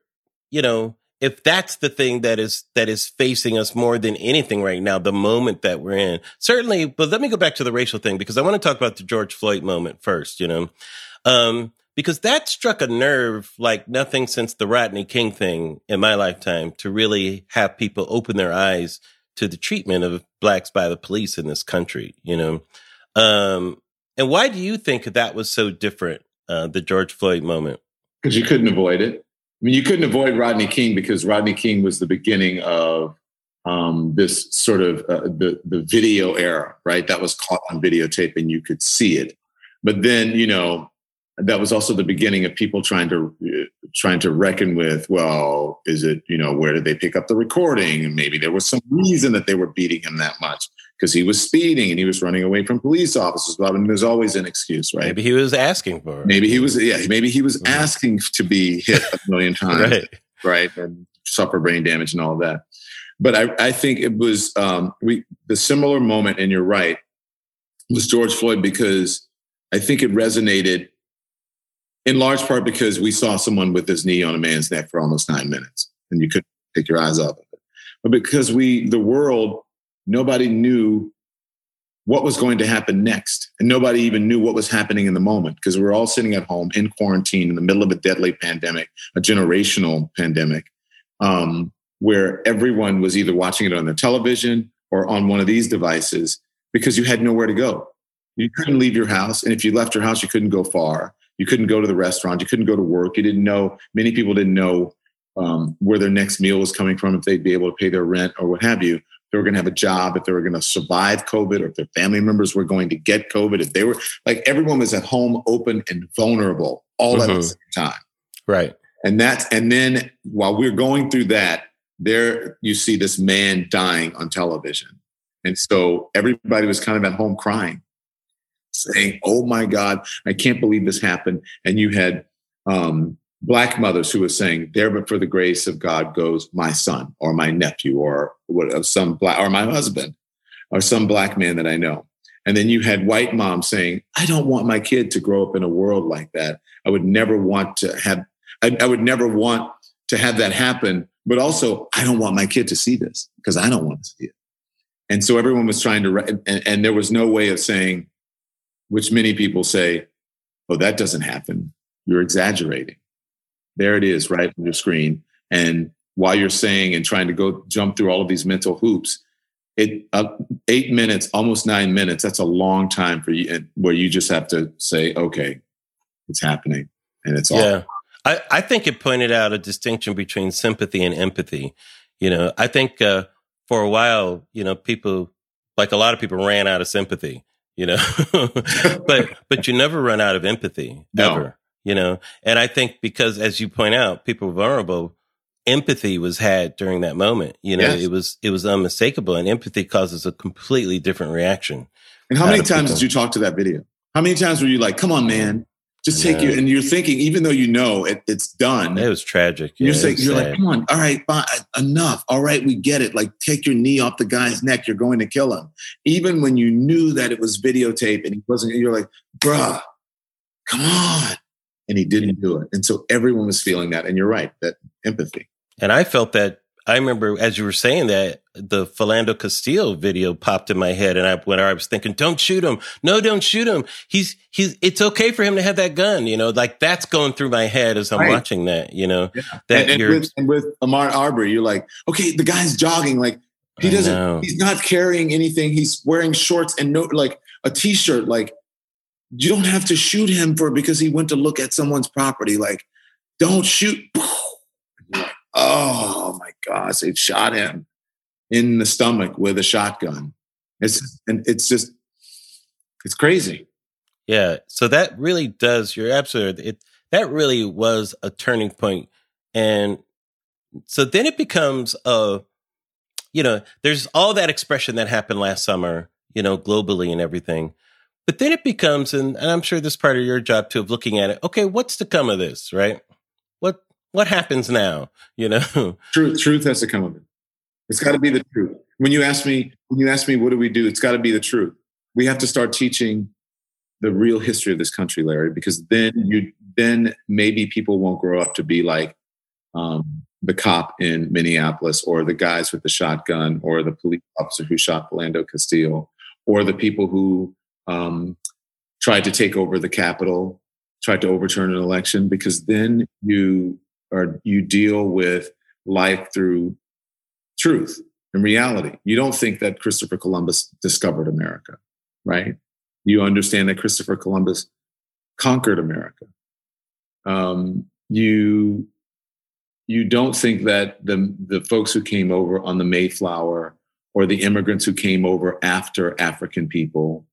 you know, if that's the thing that is that is facing us more than anything right now, the moment that we're in. Certainly, but let me go back to the racial thing because I want to talk about the George Floyd moment first, you know. Um, because that struck a nerve like nothing since the Rodney King thing in my lifetime to really have people open their eyes to the treatment of blacks by the police in this country, you know. Um, and why do you think that was so different, uh, the George Floyd moment? Because you couldn't avoid it. I mean, you couldn't avoid Rodney King because Rodney King was the beginning of um, this sort of uh, the the video era, right? That was caught on videotape and you could see it. But then, you know, that was also the beginning of people trying to uh, trying to reckon with well is it you know where did they pick up the recording and maybe there was some reason that they were beating him that much because he was speeding and he was running away from police officers mean, there's always an excuse right? Maybe he was asking for it. Maybe he was yeah maybe he was asking to be hit a million times right. right and suffer brain damage and all of that. But I, I think it was um, we the similar moment and you're right was George Floyd because I think it resonated in large part because we saw someone with his knee on a man's neck for almost nine minutes and you couldn't take your eyes off of it. But because we, the world, nobody knew what was going to happen next. And nobody even knew what was happening in the moment because we were all sitting at home in quarantine in the middle of a deadly pandemic, a generational pandemic, um, where everyone was either watching it on the television or on one of these devices because you had nowhere to go. You couldn't leave your house. And if you left your house, you couldn't go far. You couldn't go to the restaurant. You couldn't go to work. You didn't know. Many people didn't know um, where their next meal was coming from, if they'd be able to pay their rent or what have you. They were going to have a job, if they were going to survive COVID, or if their family members were going to get COVID. If they were like everyone was at home, open and vulnerable, all mm-hmm. at the mm-hmm. same time. Right. And that's and then while we're going through that, there you see this man dying on television. And so everybody was kind of at home crying saying, "Oh my God, I can't believe this happened." And you had um, black mothers who were saying, "There, but for the grace of God goes my son or my nephew or what, some black or my husband or some black man that I know." And then you had white moms saying, "I don't want my kid to grow up in a world like that. I would never want to have. I, I would never want to have that happen." But also, I don't want my kid to see this because I don't want to see it. And so everyone was trying to, and, and there was no way of saying, which many people say, oh, that doesn't happen. You're exaggerating. There it is right on your screen. And while you're saying and trying to go jump through all of these mental hoops, it uh, eight minutes, almost nine minutes. That's a long time for you, where you just have to say, okay, it's happening, and it's all. yeah. I, I think it pointed out a distinction between sympathy and empathy. You know, I think uh, for a while, you know, people like a lot of people ran out of sympathy you know but but you never run out of empathy no. ever you know and i think because as you point out people vulnerable empathy was had during that moment you know yes. it was it was unmistakable and empathy causes a completely different reaction and how many times people. did you talk to that video how many times were you like come on man just take you, and you're thinking, even though you know it, it's done. It was tragic. Yeah, you're saying, you're sad. like, come on, all right, fine, enough. All right, we get it. Like, take your knee off the guy's neck. You're going to kill him. Even when you knew that it was videotape and he wasn't, you're like, bruh, come on. And he didn't do it. And so everyone was feeling that. And you're right, that empathy. And I felt that I remember as you were saying that the Philando Castile video popped in my head, and I when I was thinking, "Don't shoot him! No, don't shoot him! He's he's. It's okay for him to have that gun." You know, like that's going through my head as I'm right. watching that. You know, yeah. that and, and with, and with Ahmaud Arbery, you're like, okay, the guy's jogging, like he doesn't, he's not carrying anything. He's wearing shorts and no, like a t-shirt. Like you don't have to shoot him for because he went to look at someone's property. Like, don't shoot. oh my gosh, it shot him in the stomach with a shotgun. It's and it's just it's crazy. Yeah. So that really does. You're absolutely. It that really was a turning point, and so then it becomes a. You know, there's all that expression that happened last summer. You know, globally and everything. But then it becomes, and, and I'm sure this part of your job too, of looking at it. Okay, what's to come of this, right? What what happens now? You know, truth, truth has to come of it. It's got to be the truth. When you ask me, when you ask me, what do we do? It's got to be the truth. We have to start teaching the real history of this country, Larry, because then you, then maybe people won't grow up to be like um, the cop in Minneapolis, or the guys with the shotgun, or the police officer who shot Philando Castile, or the people who um, tried to take over the Capitol tried to overturn an election because then you are you deal with life through truth and reality. You don't think that Christopher Columbus discovered America, right? You understand that Christopher Columbus conquered America. Um, you you don't think that the the folks who came over on the Mayflower or the immigrants who came over after African people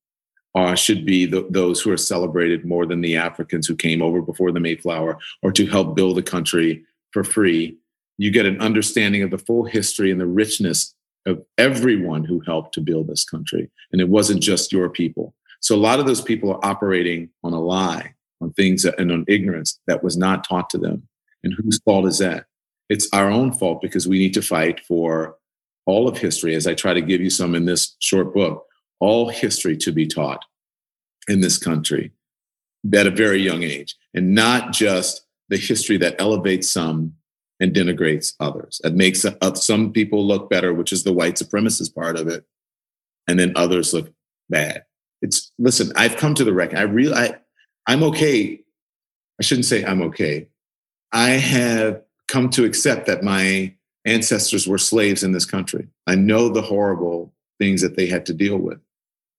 uh, should be the, those who are celebrated more than the Africans who came over before the Mayflower or to help build a country for free. You get an understanding of the full history and the richness of everyone who helped to build this country. And it wasn't just your people. So a lot of those people are operating on a lie, on things that, and on ignorance that was not taught to them. And whose fault is that? It's our own fault because we need to fight for all of history, as I try to give you some in this short book, all history to be taught in this country at a very young age, and not just the history that elevates some and denigrates others. That makes uh, some people look better, which is the white supremacist part of it, and then others look bad. It's listen. I've come to the record. I really, I, I'm okay. I shouldn't say I'm okay. I have come to accept that my ancestors were slaves in this country. I know the horrible things that they had to deal with,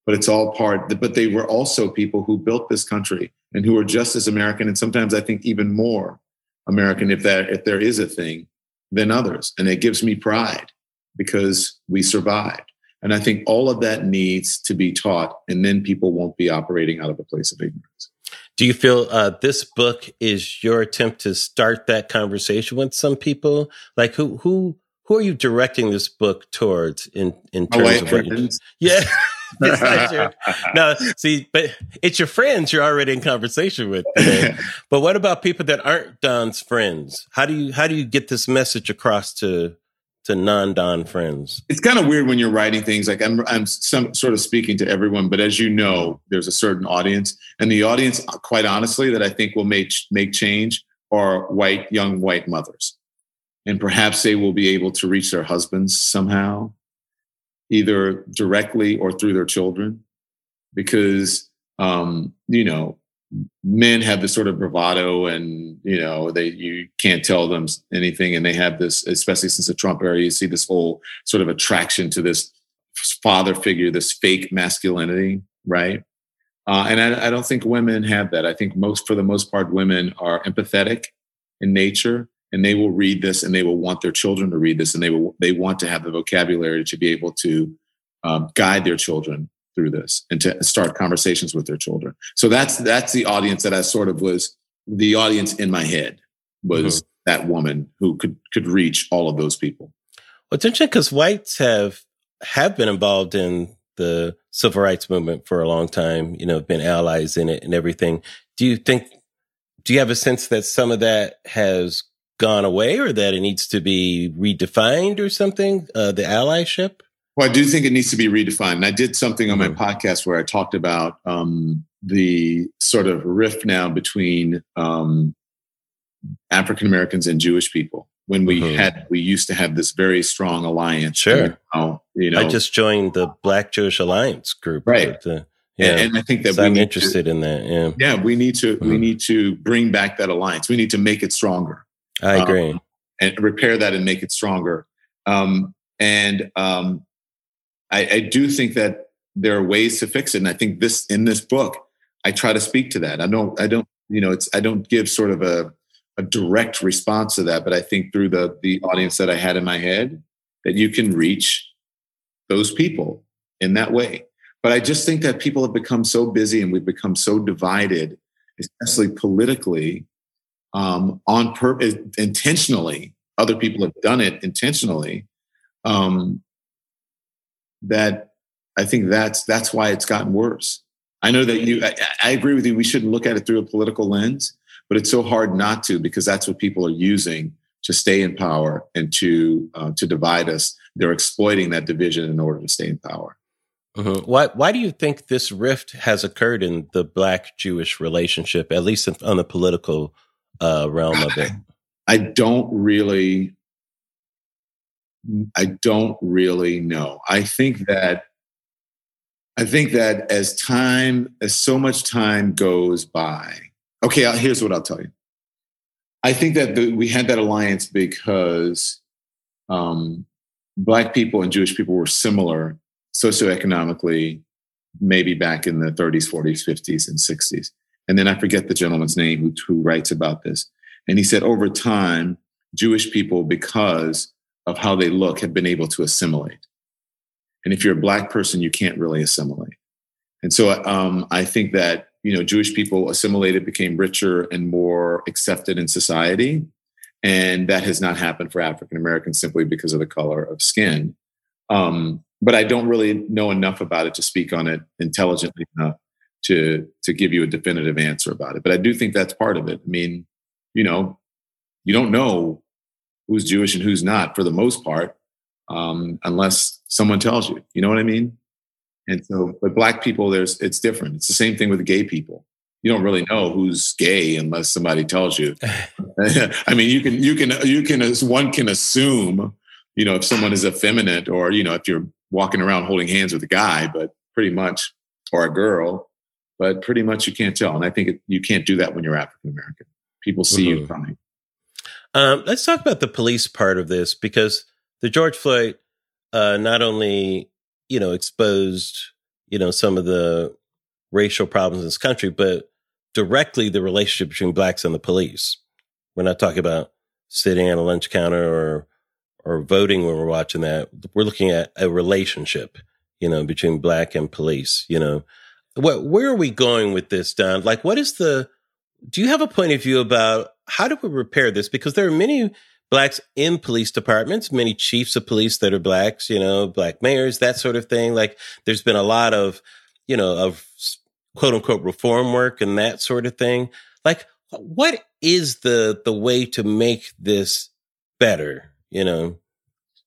but it's all part, but they were also people who built this country and who are just as American. And sometimes I think even more American, if that, if there is a thing than others. And it gives me pride because we survived. And I think all of that needs to be taught, and then people won't be operating out of a place of ignorance. Do you feel uh, this book is your attempt to start that conversation with some people? Like who who who are you directing this book towards in in terms of friends? yeah. no, see, but it's your friends you're already in conversation with. Today. but what about people that aren't Don's friends? How do you how do you get this message across to to non-Don friends? It's kind of weird when you're writing things like I'm I'm some, sort of speaking to everyone, but as you know, there's a certain audience, and the audience, quite honestly, that I think will make make change are white young white mothers, and perhaps they will be able to reach their husbands somehow, either directly or through their children, because um, you know men have this sort of bravado and you know they you can't tell them anything. And they have this especially since the trump era you see this whole sort of attraction to this father figure this fake masculinity right? Uh, and I, I don't think women have that. I think most for the most part women are empathetic in nature and they will read this and they will want their children to read this and they will they want to have the vocabulary to be able to um, guide their children through this and to start conversations with their children. So that's that's the audience that I sort of was the audience in my head was mm-hmm. that woman who could could reach all of those people. Well, it's interesting because whites have have been involved in the civil rights movement for a long time. You know, been allies in it and everything. Do you think? Do you have a sense that some of that has gone away, or that it needs to be redefined, or something? Uh, the allyship. Well, I do think it needs to be redefined. And I did something on my mm-hmm. podcast where I talked about um, the sort of rift now between um, African Americans and Jewish people. When we mm-hmm. had, we used to have this very strong alliance. Sure. Now, you know, I just joined the Black Jewish Alliance group. Right. The, yeah. And, and, I think that so I'm interested to, in that. Yeah. Yeah. We need to, mm-hmm. we need to bring back that alliance. We need to make it stronger. I agree. Um, and repair that and make it stronger. Um, and um, I, I do think that there are ways to fix it. And I think this in this book, I try to speak to that. I don't, I don't, you know, it's I don't give sort of a, a direct response to that, but I think through the the audience that I had in my head, that you can reach those people in that way. But I just think that people have become so busy and we've become so divided, especially politically, um, on purpose, intentionally. Other people have done it intentionally. Um, that I think that's that's why it's gotten worse. I know that you. I, I, agree with you. We shouldn't look at it through a political lens, but it's so hard not to because that's what people are using to stay in power and to uh, to divide us. They're exploiting that division in order to stay in power. Mm-hmm. Why Why do you think this rift has occurred in the Black Jewish relationship, at least on the political uh, realm of it? I don't really I don't really know. I think that I think that as time, as so much time goes by, Okay, here's what I'll tell you. I think that the, we had that alliance because um, Black people and Jewish people were similar socioeconomically, maybe back in the 30s, 40s, 50s, and 60s. And then I forget the gentleman's name who, who writes about this. And he said over time, Jewish people, because of how they look, have been able to assimilate. And if you're a Black person, you can't really assimilate. And so um, I think that you know Jewish people assimilated, became richer and more accepted in society, and that has not happened for African Americans simply because of the color of skin. Um, but I don't really know enough about it to speak on it intelligently enough to to give you a definitive answer about it. But I do think that's part of it. I mean, you know, you don't know who's Jewish and who's not for the most part, um, unless someone tells you. You know what I mean? And so, but black people, there's it's different. It's the same thing with gay people. You don't really know who's gay unless somebody tells you. I mean, you can you can you can one can assume, you know, if someone is effeminate or you know if you're walking around holding hands with a guy, but pretty much or a girl, but pretty much you can't tell. And I think it, you can't do that when you're African American. People see mm-hmm. you coming. Um, let's talk about the police part of this because the George Floyd uh, not only you know, exposed, you know, some of the racial problems in this country, but directly the relationship between blacks and the police. We're not talking about sitting at a lunch counter or or voting when we're watching that. We're looking at a relationship, you know, between black and police, you know. What where are we going with this, Don? Like what is the do you have a point of view about how do we repair this? Because there are many blacks in police departments, many chiefs of police that are blacks, you know, black mayors, that sort of thing. Like there's been a lot of, you know, of quote unquote reform work and that sort of thing. Like what is the the way to make this better, you know?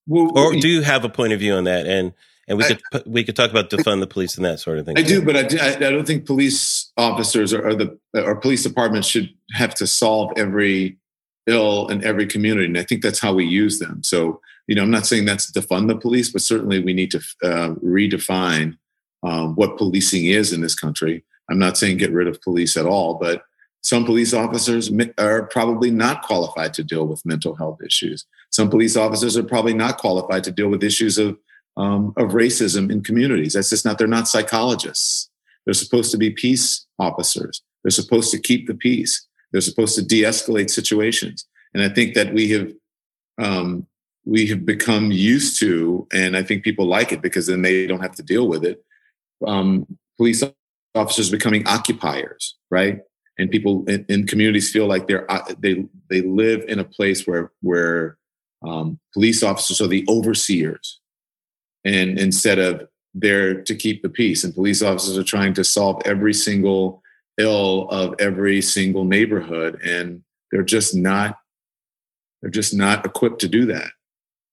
Well, or do you have a point of view on that? And and we I, could we could talk about defund the police and that sort of thing. I do, but I, do, I, I don't think police officers or, or the or police departments should have to solve every ill in every community. And I think that's how we use them. So, you know, I'm not saying that's defund the police, but certainly we need to uh, redefine um, what policing is in this country. I'm not saying get rid of police at all, but some police officers are probably not qualified to deal with mental health issues. Some police officers are probably not qualified to deal with issues of um, of racism in communities. That's just not. They're not psychologists. They're supposed to be peace officers. They're supposed to keep the peace. They're supposed to de-escalate situations, and I think that we have um, we have become used to, and I think people like it because then they don't have to deal with it. Um, police officers becoming occupiers, right? And people in, in, communities feel like they're uh, they they live in a place where where um, police officers are the overseers, and instead of there to keep the peace, and police officers are trying to solve every single ill of every single neighborhood and they're just not they're just not equipped to do that.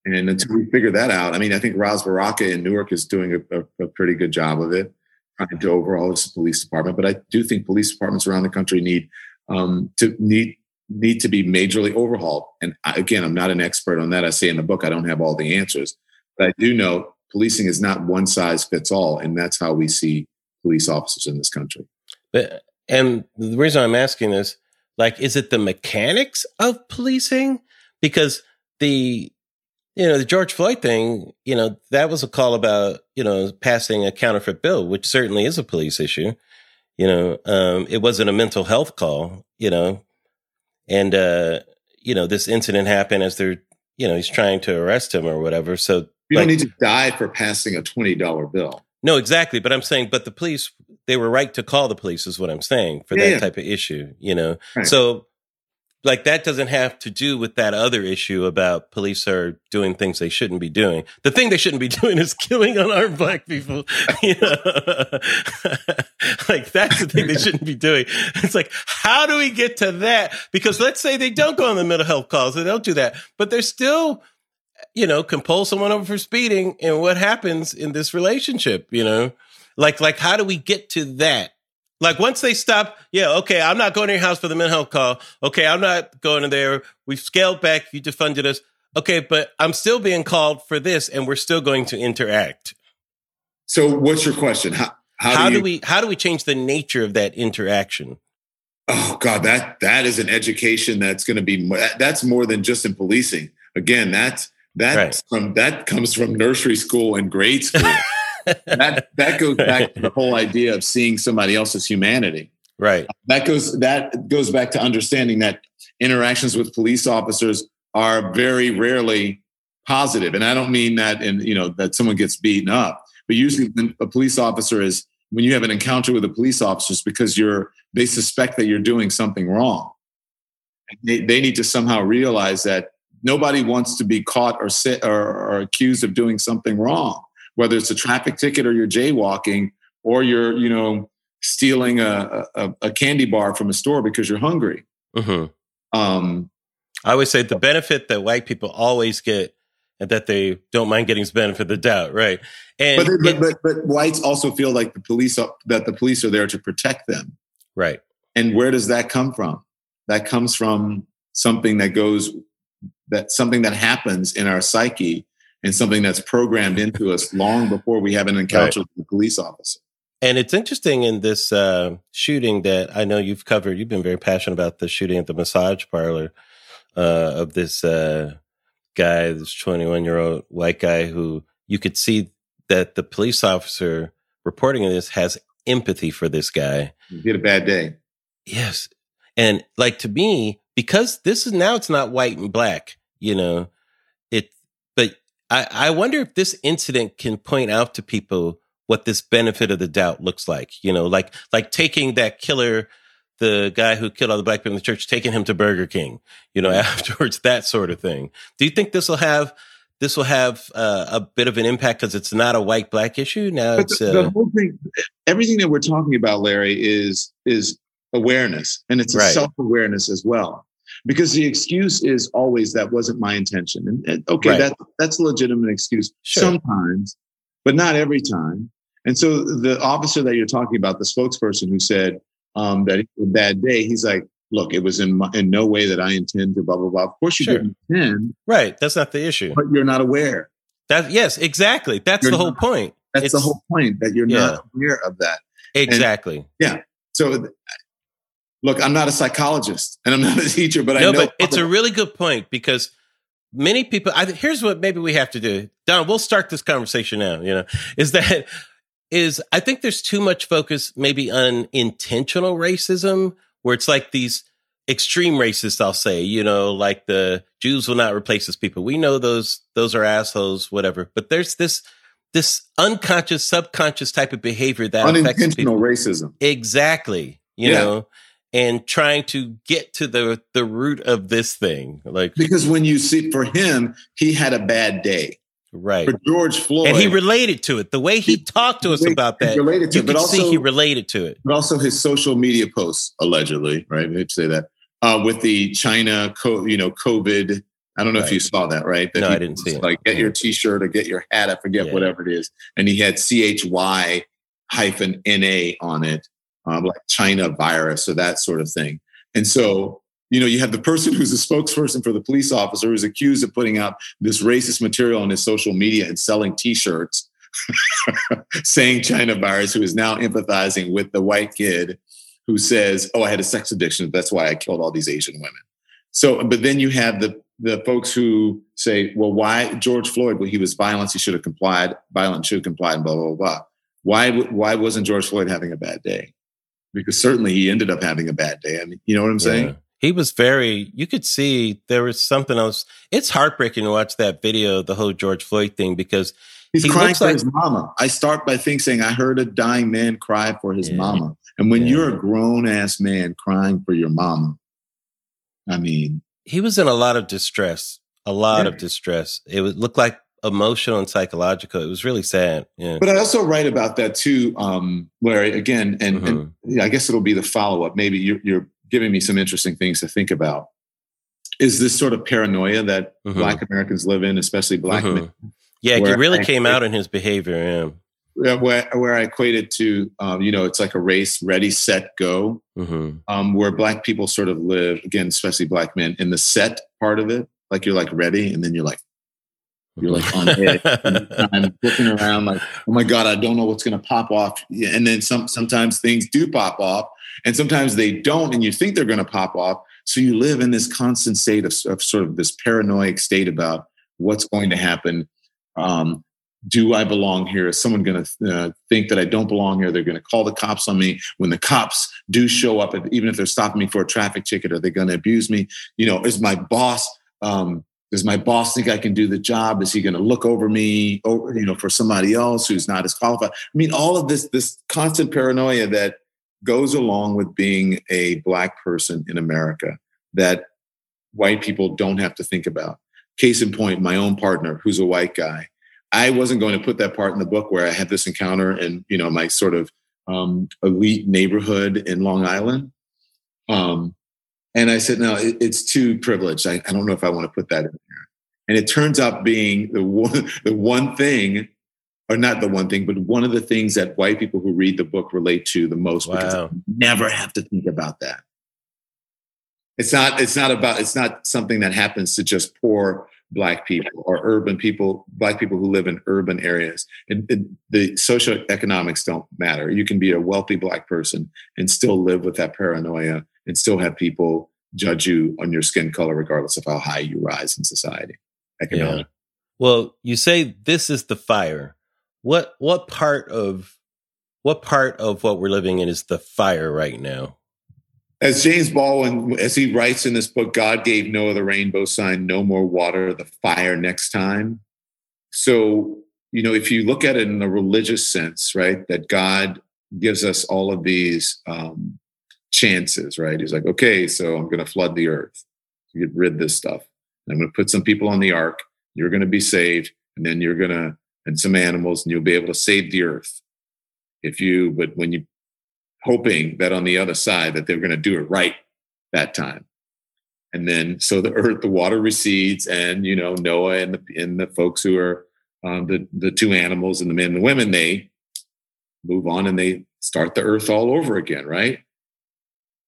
And until we figure that out i mean i think ras baraka in newark is doing a, a, a pretty good job of it trying to overhaul this police department. But i do think police departments around the country need um, to need need to be majorly overhauled. And I, again i'm not an expert on that. I say in the book i don't have all the answers. But i do know policing is not one size fits all and that's how we see police officers in this country but and the reason I'm asking is like, is it the mechanics of policing? Because the, you know, the George Floyd thing, you know, that was a call about, you know, passing a counterfeit bill, which certainly is a police issue. You know, um, it wasn't a mental health call, you know, and, uh, you know, this incident happened as they're, you know, he's trying to arrest him or whatever. So you like, don't need to die for passing a $20 bill. No, exactly. But I'm saying, but the police, they were right to call the police, is what I'm saying for yeah, that type of issue, you know? Right. So, like, that doesn't have to do with that other issue about police are doing things they shouldn't be doing. The thing they shouldn't be doing is killing unarmed black people. You know? like, that's the thing they shouldn't be doing. It's like, how do we get to that? Because let's say they don't go on the mental health calls, they don't do that, but they're still, you know, can pull someone over for speeding and what happens in this relationship, you know? Like, like, how do we get to that? Like once they stop, yeah, okay, I'm not going to your house for the mental health call. Okay, I'm not going in there. We've scaled back. You defunded us. Okay, but I'm still being called for this, and we're still going to interact. So, what's your question? How, how, how do, you- do we how do we change the nature of that interaction? Oh God, that that is an education that's going to be that's more than just in policing. Again, that's that right. from that comes from nursery school and grade school. that that goes back to the whole idea of seeing somebody else's humanity. Right. That goes that goes back to understanding that interactions with police officers are very rarely positive. And I don't mean that in you know that someone gets beaten up, but usually a police officer is when you have an encounter with a police officer it's because you're they suspect that you're doing something wrong. They, they need to somehow realize that nobody wants to be caught or, sit, or, or accused of doing something wrong, whether it's a traffic ticket or you're jaywalking or you're, you know, stealing a, a, a candy bar from a store because you're hungry. Mm-hmm. Um, I always say the benefit that white people always get and that they don't mind getting the benefit of the doubt, right? And but, but, but, but whites also feel like the police are, that the police are there to protect them, right? And where does that come from? That comes from something that goes that something that happens in our psyche and something that's programmed into us long before we have an encounter right. with a police officer. And it's interesting in this uh, shooting that I know you've covered. You've been very passionate about the shooting at the massage parlor uh, of this uh, guy, this 21 year old white guy who you could see that the police officer reporting this has empathy for this guy. He had a bad day. Yes. And like to me, because this is now it's not white and black, you know, it, but I, I wonder if this incident can point out to people what this benefit of the doubt looks like, you know, like, like taking that killer, the guy who killed all the black people in the church, taking him to Burger King, you know, afterwards, that sort of thing. Do you think this will have, this will have uh, a bit of an impact because it's not a white black issue now. But it's the, uh, the, whole thing, everything that we're talking about, Larry, is is awareness, and it's right. self awareness as well. Because the excuse is always that wasn't my intention, and, and okay, right. that that's a legitimate excuse sure. sometimes, but not every time. And so the officer that you're talking about, the spokesperson who said um, that it was a bad day, he's like, look, it was in my, in no way that I intend to blah blah blah. Of course, you sure. didn't intend, right? That's not the issue, but you're not aware. That yes, exactly. That's you're the whole not, point. That's it's, the whole point that you're yeah. not aware of that. Exactly. And, yeah. So look, I'm not a psychologist and I'm not a teacher, but no, I know. but it's a really good point because many people. I, here's what maybe we have to do, Don. We'll start this conversation now. You know, is that is I think there's too much focus maybe on intentional racism, where it's like these extreme racists. I'll say, you know, like the Jews will not replace us people. We know those those are assholes, whatever. But there's this this unconscious, subconscious type of behavior that unintentional racism. Exactly. You yeah. know, and trying to get to the the root of this thing like because when you see for him he had a bad day right for george floyd and he related to it the way he, he talked to us he, about that related to you it, but also, see he related to it but also his social media posts allegedly right i say that uh, with the china co- you know covid I don't know right. if you saw that, right? That no, I didn't see it. Like, get your T-shirt or get your hat. I forget yeah. whatever it is. And he had C H Y hyphen N A on it, um, like China virus or that sort of thing. And so, you know, you have the person who's a spokesperson for the police officer who's accused of putting out this racist material on his social media and selling T-shirts saying China virus, who is now empathizing with the white kid who says, "Oh, I had a sex addiction. That's why I killed all these Asian women." So, but then you have the the folks who say, "Well, why George Floyd? Well, he was violent. He should have complied. Violent should have complied." And blah blah blah. Why why wasn't George Floyd having a bad day? Because certainly he ended up having a bad day. I mean, you know what I'm saying? He was very, you could see there was something else. It's heartbreaking to watch that video, the whole George Floyd thing, because he's he crying for like, his mama. I start by thinking, I heard a dying man cry for his yeah. mama. And when yeah. you're a grown ass man crying for your mama, I mean, he was in a lot of distress, a lot of distress. It would look like emotional and psychological. It was really sad. Yeah. But I also write about that too, um, Larry. Again, and, mm-hmm. and yeah, I guess it'll be the follow up. Maybe you're, you're, giving me some interesting things to think about. Is this sort of paranoia that mm-hmm. Black Americans live in, especially Black mm-hmm. men? Yeah, it really I, came out in his behavior. Yeah. Where, where I equate it to, um, you know, it's like a race, ready, set, go, mm-hmm. um, where Black people sort of live, again, especially Black men, in the set part of it. Like you're like ready, and then you're like, you're like on edge. I'm looking around like, oh my God, I don't know what's going to pop off. And then some, sometimes things do pop off And sometimes they don't, and you think they're going to pop off. So you live in this constant state of, of sort of this paranoid state about what's going to happen. Um, do I belong here? Is someone going to uh, think that I don't belong here? They're going to call the cops on me. When the cops do show up, even if they're stopping me for a traffic ticket, are they going to abuse me? You know, is my boss? Um, does my boss think I can do the job? Is he going to look over me, over you know, for somebody else who's not as qualified? I mean, all of this, this constant paranoia that goes along with being a black person in America that white people don't have to think about. Case in point, my own partner, who's a white guy I wasn't going to put that part in the book where I had this encounter in, you know, my sort of um, elite neighborhood in Long Island. Um, and I said, no, it, it's too privileged. I, I, don't know if I want to put that in there. And it turns out being the one, the one thing, or not the one thing, but one of the things that white people who read the book relate to the most wow. because I never have to think about that. It's not, it's not about, it's not something that happens to just poor black people or urban people black people who live in urban areas it, it, the socioeconomics don't matter you can be a wealthy black person and still live with that paranoia and still have people judge you on your skin color regardless of how high you rise in society economic. Yeah. well you say this is the fire what what part of what part of what we're living in is the fire right now as James Baldwin, as he writes in this book, God gave Noah the rainbow sign, no more water, the fire next time. So, you know, if you look at it in a religious sense, right, that God gives us all of these um, chances, right? He's like, okay, so I'm going to flood the earth to get rid of this stuff. I'm going to put some people on the ark. You're going to be saved, and then you're going to, and some animals, and you'll be able to save the earth. If you, but when you hoping that on the other side that they're going to do it right that time. And then so the earth, the water recedes, and you know Noah and the and the folks who are um, the the two animals and the men and the women they move on and they start the earth all over again, right?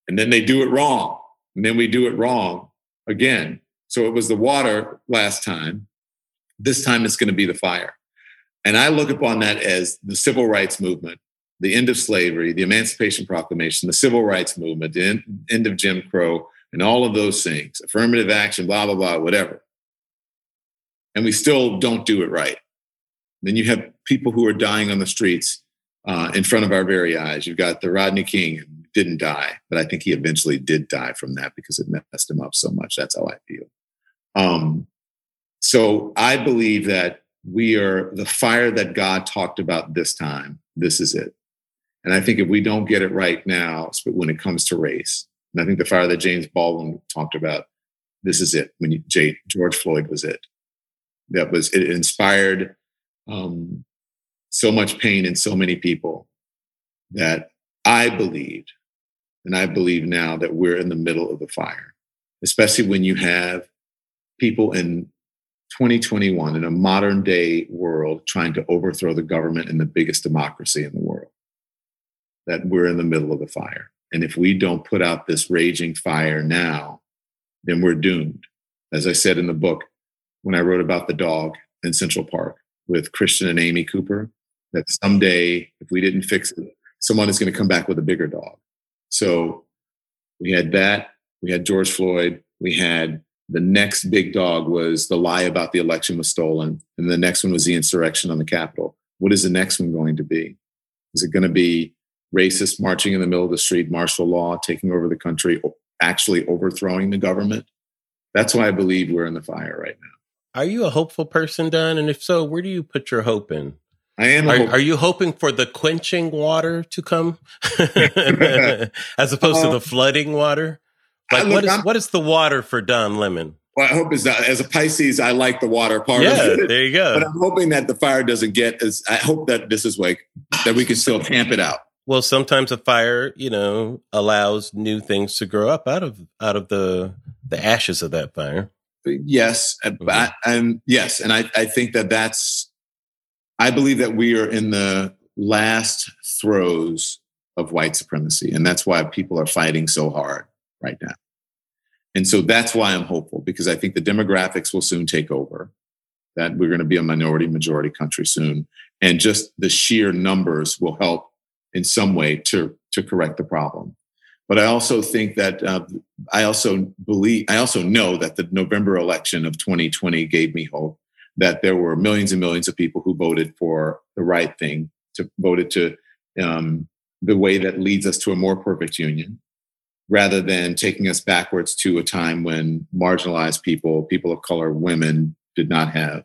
And then they do it wrong, and then we do it wrong again. So it was the water last time. This time it's going to be the fire. And I look upon that as the civil rights movement the end of slavery, the Emancipation Proclamation, the Civil Rights Movement, the end, of Jim Crow, and all of those things, affirmative action, blah, blah, blah, whatever. And we still don't do it right. Then you have people who are dying on the streets uh, in front of our very eyes. You've got the Rodney King didn't die, but I think he eventually did die from that because it messed him up so much. That's how I feel. Um, so I believe that we are the fire that God talked about this time. This is it. And I think if we don't get it right now, when it comes to race, and I think the fire that James Baldwin talked about, this is it. When you, George Floyd was it. That was it. Inspired um, so much pain in so many people that I believed, and I believe now that we're in the middle of the fire, especially when you have people in 2021 in a modern day world trying to overthrow the government in the biggest democracy in the world that we're in the middle of the fire. And if we don't put out this raging fire now, then we're doomed. As I said in the book, when I wrote about the dog in Central Park with Christian and Amy Cooper, that someday, if we didn't fix it, someone is going to come back with a bigger dog. So we had that. We had George Floyd. We had the next big dog was the lie about the election was stolen. And the next one was the insurrection on the Capitol. What is the next one going to be? Is it going to be racists marching in the middle of the street, martial law, taking over the country, actually overthrowing the government. That's why I believe we're in the fire right now. Are you a hopeful person, Don? And if so, where do you put your hope in? I am. Are, are, you hoping for the quenching water to come, as opposed uh, to the flooding water? Like look, what is what is the water for Don Lemon? Well, I hope is that as a Pisces, I like the water part. Yeah, there you go. But I'm hoping that the fire doesn't get as. I hope that this is like that we can still camp it out. Well, sometimes a fire, you know, allows new things to grow up out of out of the the ashes of that fire. Yes, mm-hmm. and, and yes, and I, I think that that's. I believe that we are in the last throes of white supremacy, and that's why people are fighting so hard right now. And so that's why I'm hopeful because I think the demographics will soon take over. That we're going to be a minority majority country soon, and just the sheer numbers will help in some way to to correct the problem. But I also think that uh, I also believe, I also know that the November election of 2020 gave me hope that there were millions and millions of people who voted for the right thing, to voted to um, the way that leads us to a more perfect union, rather than taking us backwards to a time when marginalized people, people of color, women did not have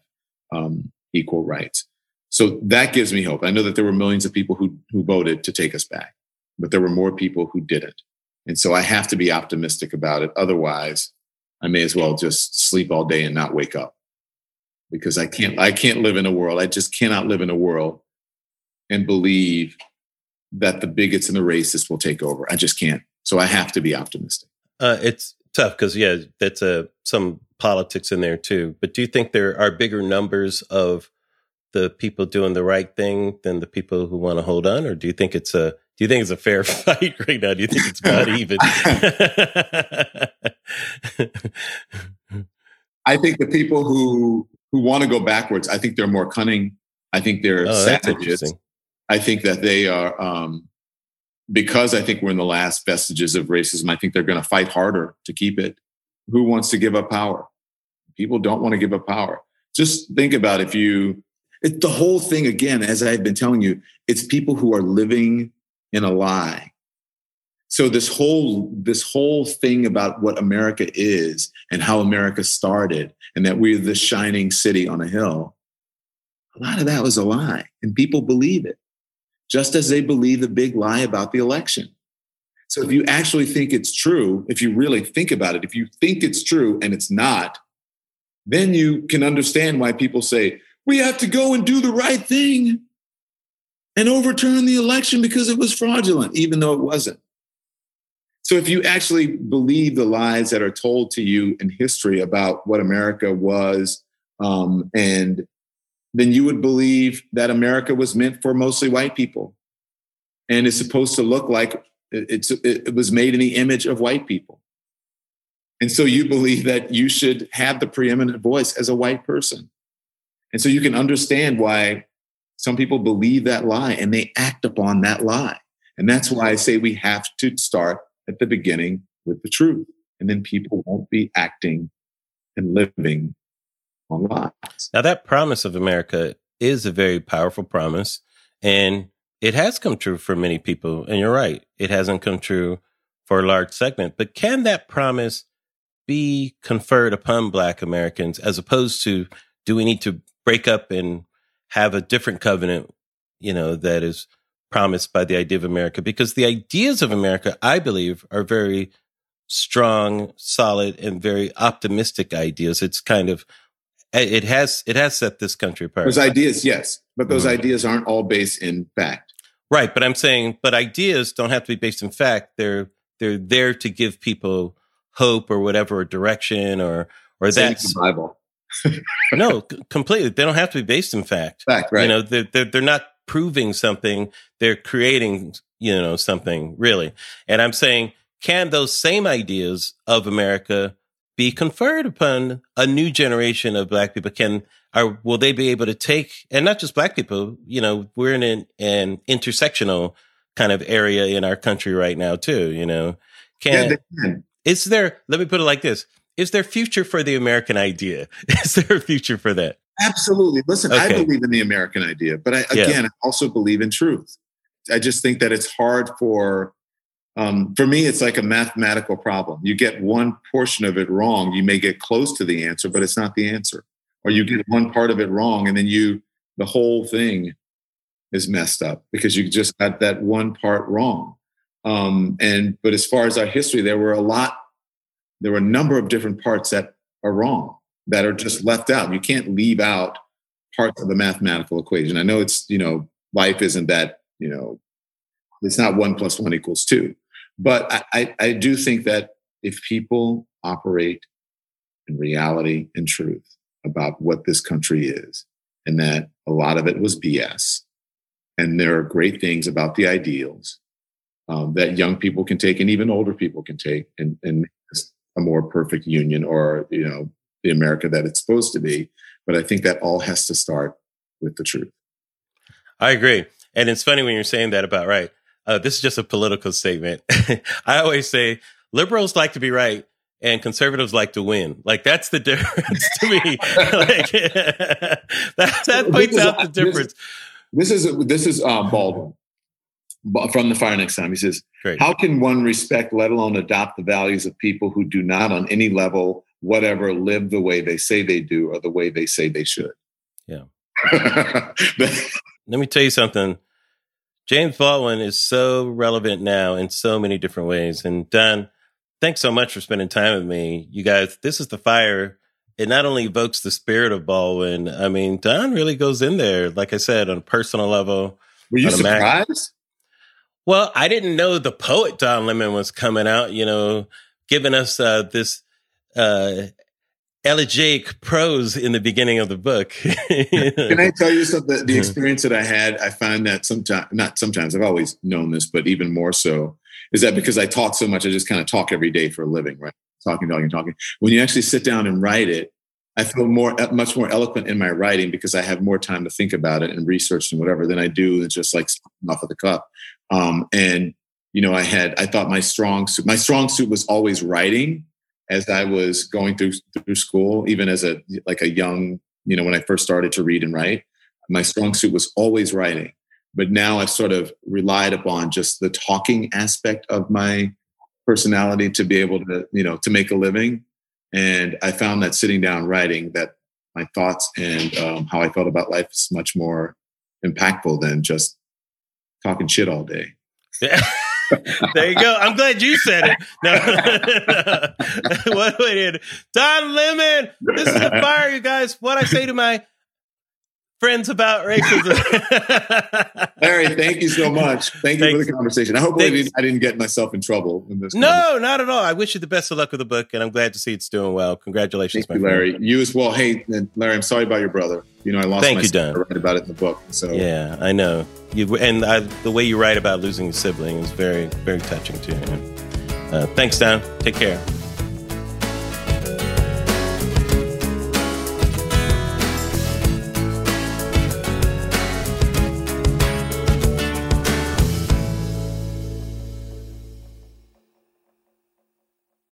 um, equal rights. So that gives me hope. I know that there were millions of people who who voted to take us back, but there were more people who didn't. And so I have to be optimistic about it. Otherwise, I may as well just sleep all day and not wake up. Because I can't I can't live in a world. I just cannot live in a world and believe that the bigots and the racists will take over. I just can't. So I have to be optimistic. Uh, it's tough because yeah, that's uh, some politics in there too. But do you think there are bigger numbers of the people doing the right thing than the people who want to hold on, or do you think it's a do you think it's a fair fight right now? Do you think it's about even? I think the people who who want to go backwards, I think they're more cunning. I think they're oh, savages. I think that they are um, because I think we're in the last vestiges of racism. I think they're going to fight harder to keep it. Who wants to give up power? People don't want to give up power. Just think about if you. It's the whole thing again, as I've been telling you. It's people who are living in a lie. So this whole this whole thing about what America is and how America started and that we're the shining city on a hill, a lot of that was a lie, and people believe it, just as they believe the big lie about the election. So if you actually think it's true, if you really think about it, if you think it's true and it's not, then you can understand why people say, we have to go and do the right thing and overturn the election because it was fraudulent, even though it wasn't. So if you actually believe the lies that are told to you in history about what America was, um, and then you would believe that America was meant for mostly white people, and is supposed to look like it's it was made in the image of white people. And so you believe that you should have the preeminent voice as a white person. And so you can understand why some people believe that lie and they act upon that lie. And that's why I say we have to start at the beginning with the truth. And then people won't be acting and living on lies. Now, that promise of America is a very powerful promise. And it has come true for many people. And you're right, it hasn't come true for a large segment. But can that promise be conferred upon Black Americans as opposed to do we need to break up and have a different covenant, you know, that is promised by the idea of America because the ideas of America, I believe, are very strong, solid, and very optimistic ideas. It's kind of it has it has set this country apart. Those ideas, yes, but those mm-hmm. ideas aren't all based in fact. Right, but I'm saying, but ideas don't have to be based in fact. They're they're there to give people hope or whatever, or direction, or or that Bible. no, completely. They don't have to be based in fact. Fact, right? You know, they're, they're they're not proving something. They're creating, you know, something really. And I'm saying, can those same ideas of America be conferred upon a new generation of Black people? Can are will they be able to take and not just Black people? You know, we're in an, an intersectional kind of area in our country right now too. You know, can, yeah, can. is there? Let me put it like this: is there future for the American idea? Is there a future for that? Absolutely. Listen, okay. I believe in the American idea, but I, again, yeah. I also believe in truth. I just think that it's hard for, um, for me, it's like a mathematical problem. You get one portion of it wrong, you may get close to the answer, but it's not the answer. Or you get one part of it wrong, and then you, the whole thing is messed up because you just got that one part wrong. Um, and but as far as our history, there were a lot there were a number of different parts that are wrong that are just left out. You can't leave out parts of the mathematical equation. I know it's, you know, life isn't that, you know, it's not one plus one equals two. But I, I, I do think that if people operate in reality and truth about what this country is, and that a lot of it was BS, and there are great things about the ideals um, that young people can take and even older people can take and, and a more perfect union or you know the America that it's supposed to be. But I think that all has to start with the truth. I agree, and it's funny when you're saying that about right. uh, this is just a political statement. I always say liberals like to be right and conservatives like to win. Like that's the difference to me. like, that, that points out the difference. This, this is this is uh, Baldwin from the Fire Next Time. He says, Great. "How can one respect, let alone adopt, the values of people who do not, on any level, whatever, live the way they say they do or the way they say they should?" Yeah. Let me tell you something. James Baldwin is so relevant now in so many different ways. And Don, thanks so much for spending time with me. You guys, this is the fire. It not only evokes the spirit of Baldwin. I mean, Don really goes in there, like I said, on a personal level. Were you a Mac- surprised? Well, I didn't know the poet Don Lemon was coming out, you know, giving us uh, this uh, elegiac prose in the beginning of the book. Can I tell you something? The experience that I had, I find that sometimes, not sometimes, I've always known this, but even more so, is that because I talk so much, I just kind of talk every day for a living, right? Talking, talking, talking. When you actually sit down and write it, I feel more, much more eloquent in my writing because I have more time to think about it and research and whatever than I do just like off of the cuff. Um, and you know, I had, I thought my strong suit, my strong suit was always writing as I was going through through school, even as a like a young, you know, when I first started to read and write, my strong suit was always writing. But now I've sort of relied upon just the talking aspect of my personality to be able to, you know, to make a living. And I found that sitting down writing that my thoughts and um, how I felt about life is much more impactful than just talking shit all day. Yeah. there you go. I'm glad you said it. No, what did, Don Lemon. This is the fire, you guys. What I say to my friends about racism. Larry, thank you so much. Thank you Thanks. for the conversation. I hope I didn't, I didn't get myself in trouble in this. no, not at all. I wish you the best of luck with the book, and I'm glad to see it's doing well. Congratulations, Thank you, my friend. Larry. You as well. Hey, Larry, I'm sorry about your brother. You know, I lost Thank my you. Don. I write about it in the book. So Yeah, I know. You and I, the way you write about losing a sibling is very, very touching too. Uh, thanks, Don. Take care.